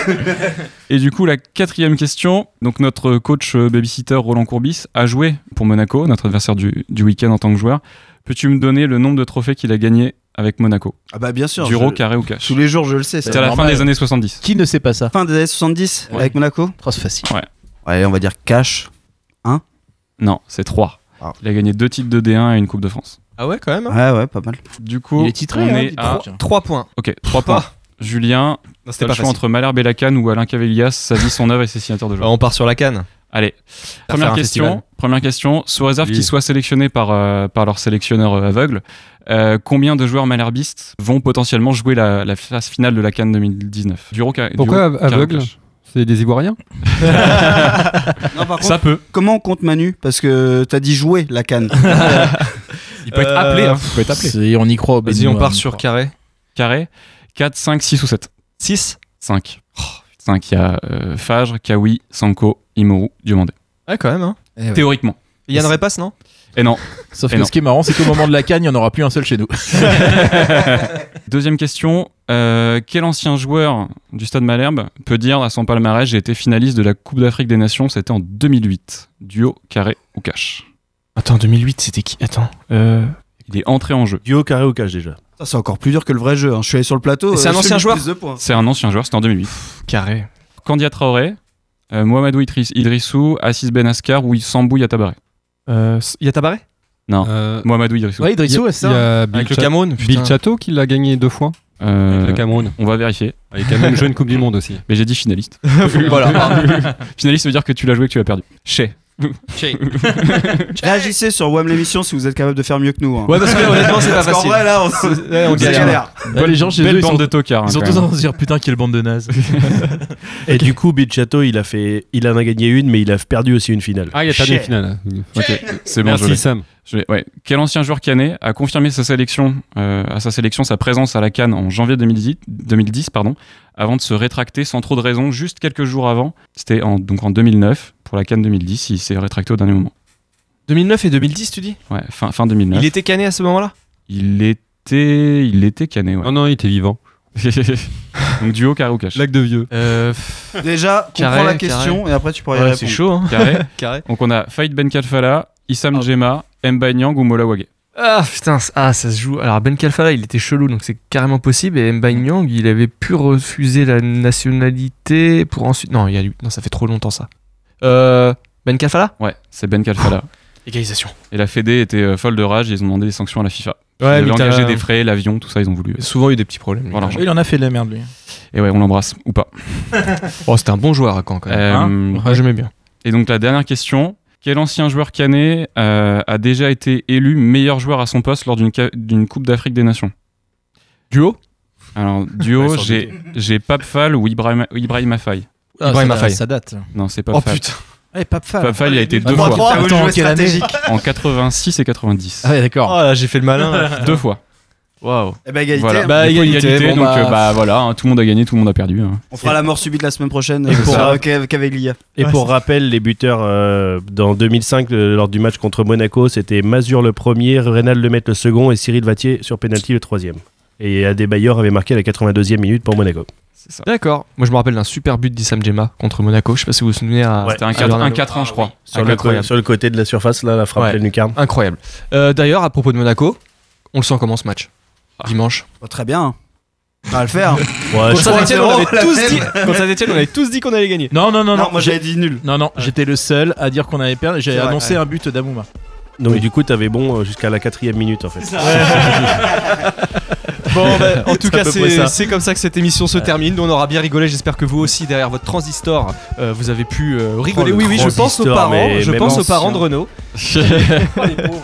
S9: Et du coup, la quatrième question. Donc, notre coach euh, babysitter Roland Courbis a joué pour Monaco, notre adversaire du, du week-end en tant que joueur. Peux-tu me donner le nombre de trophées qu'il a gagné avec Monaco
S8: Ah bah bien sûr.
S9: Duo,
S8: je-
S9: carré ou cash
S8: Tous les jours, je le sais.
S9: C'était à la fin des années 70.
S7: Qui ne sait pas ça
S8: Fin des années 70
S9: Ouais.
S8: avec Monaco
S7: Oh, c'est facile.
S8: Allez, on va dire cash.
S9: Non, c'est 3.
S8: Ah.
S9: Il a gagné deux titres de D1 et une Coupe de France.
S2: Ah ouais, quand même. hein.
S8: Ouais, ouais, pas mal.
S9: Du coup,
S7: Il est titré,
S9: on
S7: hein,
S9: est à...
S7: donc.
S2: 3 points.
S9: Ok, 3 points. Julien,
S2: Non,
S9: t'as
S2: C'était
S9: le
S2: pas
S9: choix
S2: facile.
S9: entre Malherbe et Lacan ou Alain Cavelias, sa vie, son œuvre et ses signatures de
S2: Euh,
S9: joueurs.
S2: On part sur la canne.
S9: Allez, première question. Première question. Sous réserve
S10: Oui.
S9: qu'ils soient sélectionnés par, euh, par leur sélectionneur euh, aveugle, euh, combien de joueurs malherbistes vont potentiellement jouer la, la phase finale de la Cannes 2019 Duo, ca-
S10: Pourquoi
S9: duo,
S10: aveugle? C'est des Ivoiriens?
S8: Non, par
S9: Ça peut.
S8: Comment on compte Manu? Parce que t'as dit jouer la canne.
S9: Il peut être
S2: Euh,
S9: appelé. hein. Il peut être appelé.
S7: C'est- On y croit.
S2: Vas-y, on part
S7: y
S2: sur
S7: croit.
S2: carré.
S9: Carré. 4, 5, 6 ou 7
S2: 6
S9: 5. 5, il y a euh, Fajr, Kawi, Sanko, Imoru, Diomandé.
S2: Ouais, quand même. Hein.
S7: Eh ouais.
S9: Théoriquement.
S2: Yann Repasse, non
S9: Et non.
S7: Sauf
S9: Et
S7: que
S9: non.
S7: ce qui est marrant, c'est qu'au moment de la canne, il n'y en aura plus un seul chez nous.
S9: Deuxième question. Euh, quel ancien joueur du Stade Malherbe peut dire à son palmarès j'ai été finaliste de la Coupe d'Afrique des Nations C'était en 2008. Duo, carré ou cash
S2: Attends, 2008, c'était qui? Attends. Euh...
S9: Il est entré en jeu.
S1: Duo carré ou cash déjà.
S8: Ça, c'est encore plus dur que le vrai jeu. hein. Je suis allé sur le plateau.
S2: Et c'est
S8: euh,
S2: un ancien joueur
S8: plus de points.
S9: C'est un ancien joueur, c'était en 2008.
S2: Carré.
S9: Kandia Traoré, euh, Mohamedou Idriss- Idrissou, Assis Ben Askar ou Sambou Yatabaré
S2: Euh, Yatabaré
S9: Non,
S10: Euh,
S9: Mohamedou Idrissou.
S7: Ouais, Idrissou, c'est
S10: Il y
S7: ça.
S10: a Bill,
S2: Avec le Cameroun
S10: Bill. Chateau qui l'a gagné deux fois.
S9: Euh,
S10: Avec le Cameroun.
S9: on va vérifier.
S10: Il a quand même joué une Coupe du Monde aussi.
S9: Mais j'ai dit finaliste.
S2: voilà.
S9: finaliste veut dire que tu l'as joué et que tu l'as perdu. Chez.
S8: Réagissez sur WAM l'émission si vous êtes capable de faire mieux que nous. hein.
S2: Ouais, parce que honnêtement, c'est pas
S8: Parce qu'en
S2: facile.
S8: vrai, là, on,
S2: C'est- ouais, on
S8: c'est
S2: galère.
S8: galère.
S7: Ouais, les gens chez
S9: Belle
S7: eux, ils
S9: bande
S7: sont,
S9: de tocards.
S7: ils
S9: hein,
S7: sont
S9: quand
S7: tous en
S9: même.
S7: train de se dire putain, quelle bande de nazes.
S1: Et du coup, Bill Chateau, il a fait, il en a gagné une, mais il a perdu aussi une finale.
S10: Ah, il a perdu une finale.
S9: Ok, c'est bon. je
S10: Merci
S9: l'ai.
S10: Sam.
S9: Je vais- ouais. Quel ancien joueur canet a confirmé sa sélection, euh, à sa sélection sa présence à la Cannes en janvier 2010, 2010 pardon, avant de se rétracter sans trop de raison, juste quelques jours avant? C'était en, donc en 2009 pour la Cannes 2010. Il s'est rétracté au dernier moment.
S2: 2009 et 2010, tu dis?
S9: Ouais, fin, fin 2009.
S2: Il était cané à ce moment-là?
S9: Il était, il était canet. Ouais.
S10: Oh non, il était vivant.
S9: donc duo carré ou cash.
S10: Lac de vieux.
S2: Euh,
S8: Déjà,
S2: Carré,
S8: comprends la
S2: carré.
S8: question et après tu pourras y
S2: Ouais,
S8: répondre.
S2: c'est chaud, hein.
S9: Carré.
S2: Carré.
S9: Donc on a Faïd Ben Kalfala, Issam
S2: Ah.
S9: Djema, Mba Nyang ou Mola Wage.
S2: Ah putain, c- ah, ça se joue. Alors Ben Kalfala, il était chelou, donc c'est carrément possible. Et Mba Nyang, il avait pu refuser la nationalité pour ensuite. Non, il y a eu... non, ça fait trop longtemps ça. Euh, ben Kalfala
S9: Ouais, c'est Ben Kalfala.
S2: Égalisation.
S9: Et la Fédé était euh, folle de rage, ils ont demandé des sanctions à la FIFA.
S2: Ouais,
S9: ils avaient engagé des frais, l'avion, tout ça, ils ont voulu.
S2: Souvent eu des petits problèmes.
S9: Voilà.
S7: Il en a fait de la merde, lui.
S9: Et ouais, on l'embrasse, ou pas.
S2: Oh, c'était un bon joueur à Caen quand même.
S9: Euh,
S2: Hein Ouais, j'aimais bien.
S9: Et donc la dernière question, quel ancien joueur canet euh, a déjà été élu meilleur joueur à son poste lors d'une Coupe d'Afrique des Nations?
S2: Duo?
S9: Alors, duo, j'ai j'ai Pape Fall ou Ibrahim, Ibrahim Afai.
S7: Ah,
S2: Ibrahim
S7: ça, date.
S9: Non, c'est Pape
S2: Oh
S9: Fall.
S2: putain.
S7: Eh, Pape Fall.
S9: Pape Fall, il a été deux
S7: Trois,
S9: fois.
S7: trois,
S8: T'as voulu
S7: attends,
S8: jouer
S7: quelle année
S8: stratégique.
S9: En 86 et 90.
S7: Ah ouais, d'accord.
S2: Oh là, j'ai fait le malin.
S9: Deux fois.
S2: Waouh.
S8: Eh ben, égalité.
S9: Voilà.
S8: hein.
S2: Bah,
S9: Du coup,
S2: égalité, bon,
S9: donc
S2: bah,
S9: euh, bah voilà, hein, tout le monde a gagné, tout le monde a perdu. hein.
S8: On fera la mort subite la semaine prochaine
S1: Et pour-
S8: euh.
S1: Et pour rappel, les buteurs euh, dans 2005, euh, lors du match contre Monaco, c'était Mazur le premier, Reynald Lemaitre le second et Cyril Vatier sur penalty le troisième. Et Adebayor avait marqué à la 82e minute pour Monaco.
S9: Ça.
S2: D'accord. Moi, je me rappelle d'un super but d'Issam Djema contre Monaco. Je sais pas si vous vous souvenez. À...
S1: Ouais.
S9: C'était un
S2: à
S9: 4
S2: Bernardo.
S9: un 4-1, je crois.
S1: Sur le,
S2: Incroyable.
S1: sur le côté de la surface, là, la frappe
S2: Ouais.
S1: pleine lucarne.
S2: Incroyable. Euh, D'ailleurs, à propos de Monaco, on le sent comment ce match? Dimanche.
S8: Oh, très bien. On va le faire.
S1: Ouais,
S2: Contre
S1: je-
S2: Saint-Etienne, on, avait tous dit... contre Saint-Etienne, on avait tous dit qu'on allait gagner.
S7: Non, non, non,
S8: Non,
S7: non.
S8: moi
S7: j'ai-
S8: j'avais dit nul.
S7: Non, non, j'étais le seul à dire qu'on avait perdu. J'ai
S8: C'est vrai,
S7: annoncé
S8: ouais.
S7: un but d'Amouma.
S1: Donc du coup, t'avais bon euh, jusqu'à la quatrième minute en fait.
S2: Bon, bah, en tout cas, c'est comme ça que cette émission se termine. Nous, on aura bien rigolé. J'espère que vous aussi, derrière votre transistor, euh, vous avez pu euh, rigoler.
S1: Oh, le
S2: oui, oui, je pense aux parents. Je pense aux
S1: ancien.
S2: parents de Renault.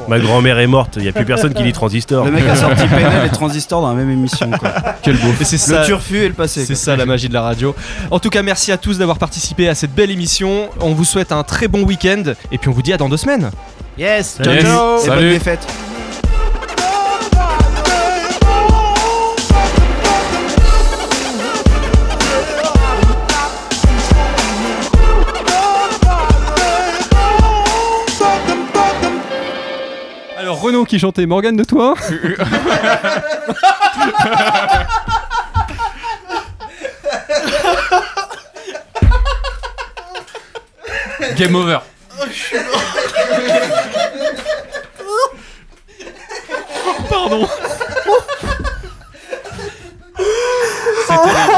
S1: Ma grand-mère est morte, il n'y a plus personne qui lit transistor.
S8: Le mec a sorti PNL et Transistor dans la même émission. Quoi.
S2: Quel beau. Ça.
S8: Le turfu et le passé.
S2: C'est ça la magie de la radio. En tout cas, merci à tous d'avoir participé à cette belle émission. On vous souhaite un très bon week-end et puis on vous dit à dans deux semaines.
S8: Yes,
S9: Yes.
S8: ciao, ciao. Et bonne
S9: Salut.
S10: Renaud qui chantait Morgane de toi.
S9: Game over.
S2: Pardon. C'est terrible.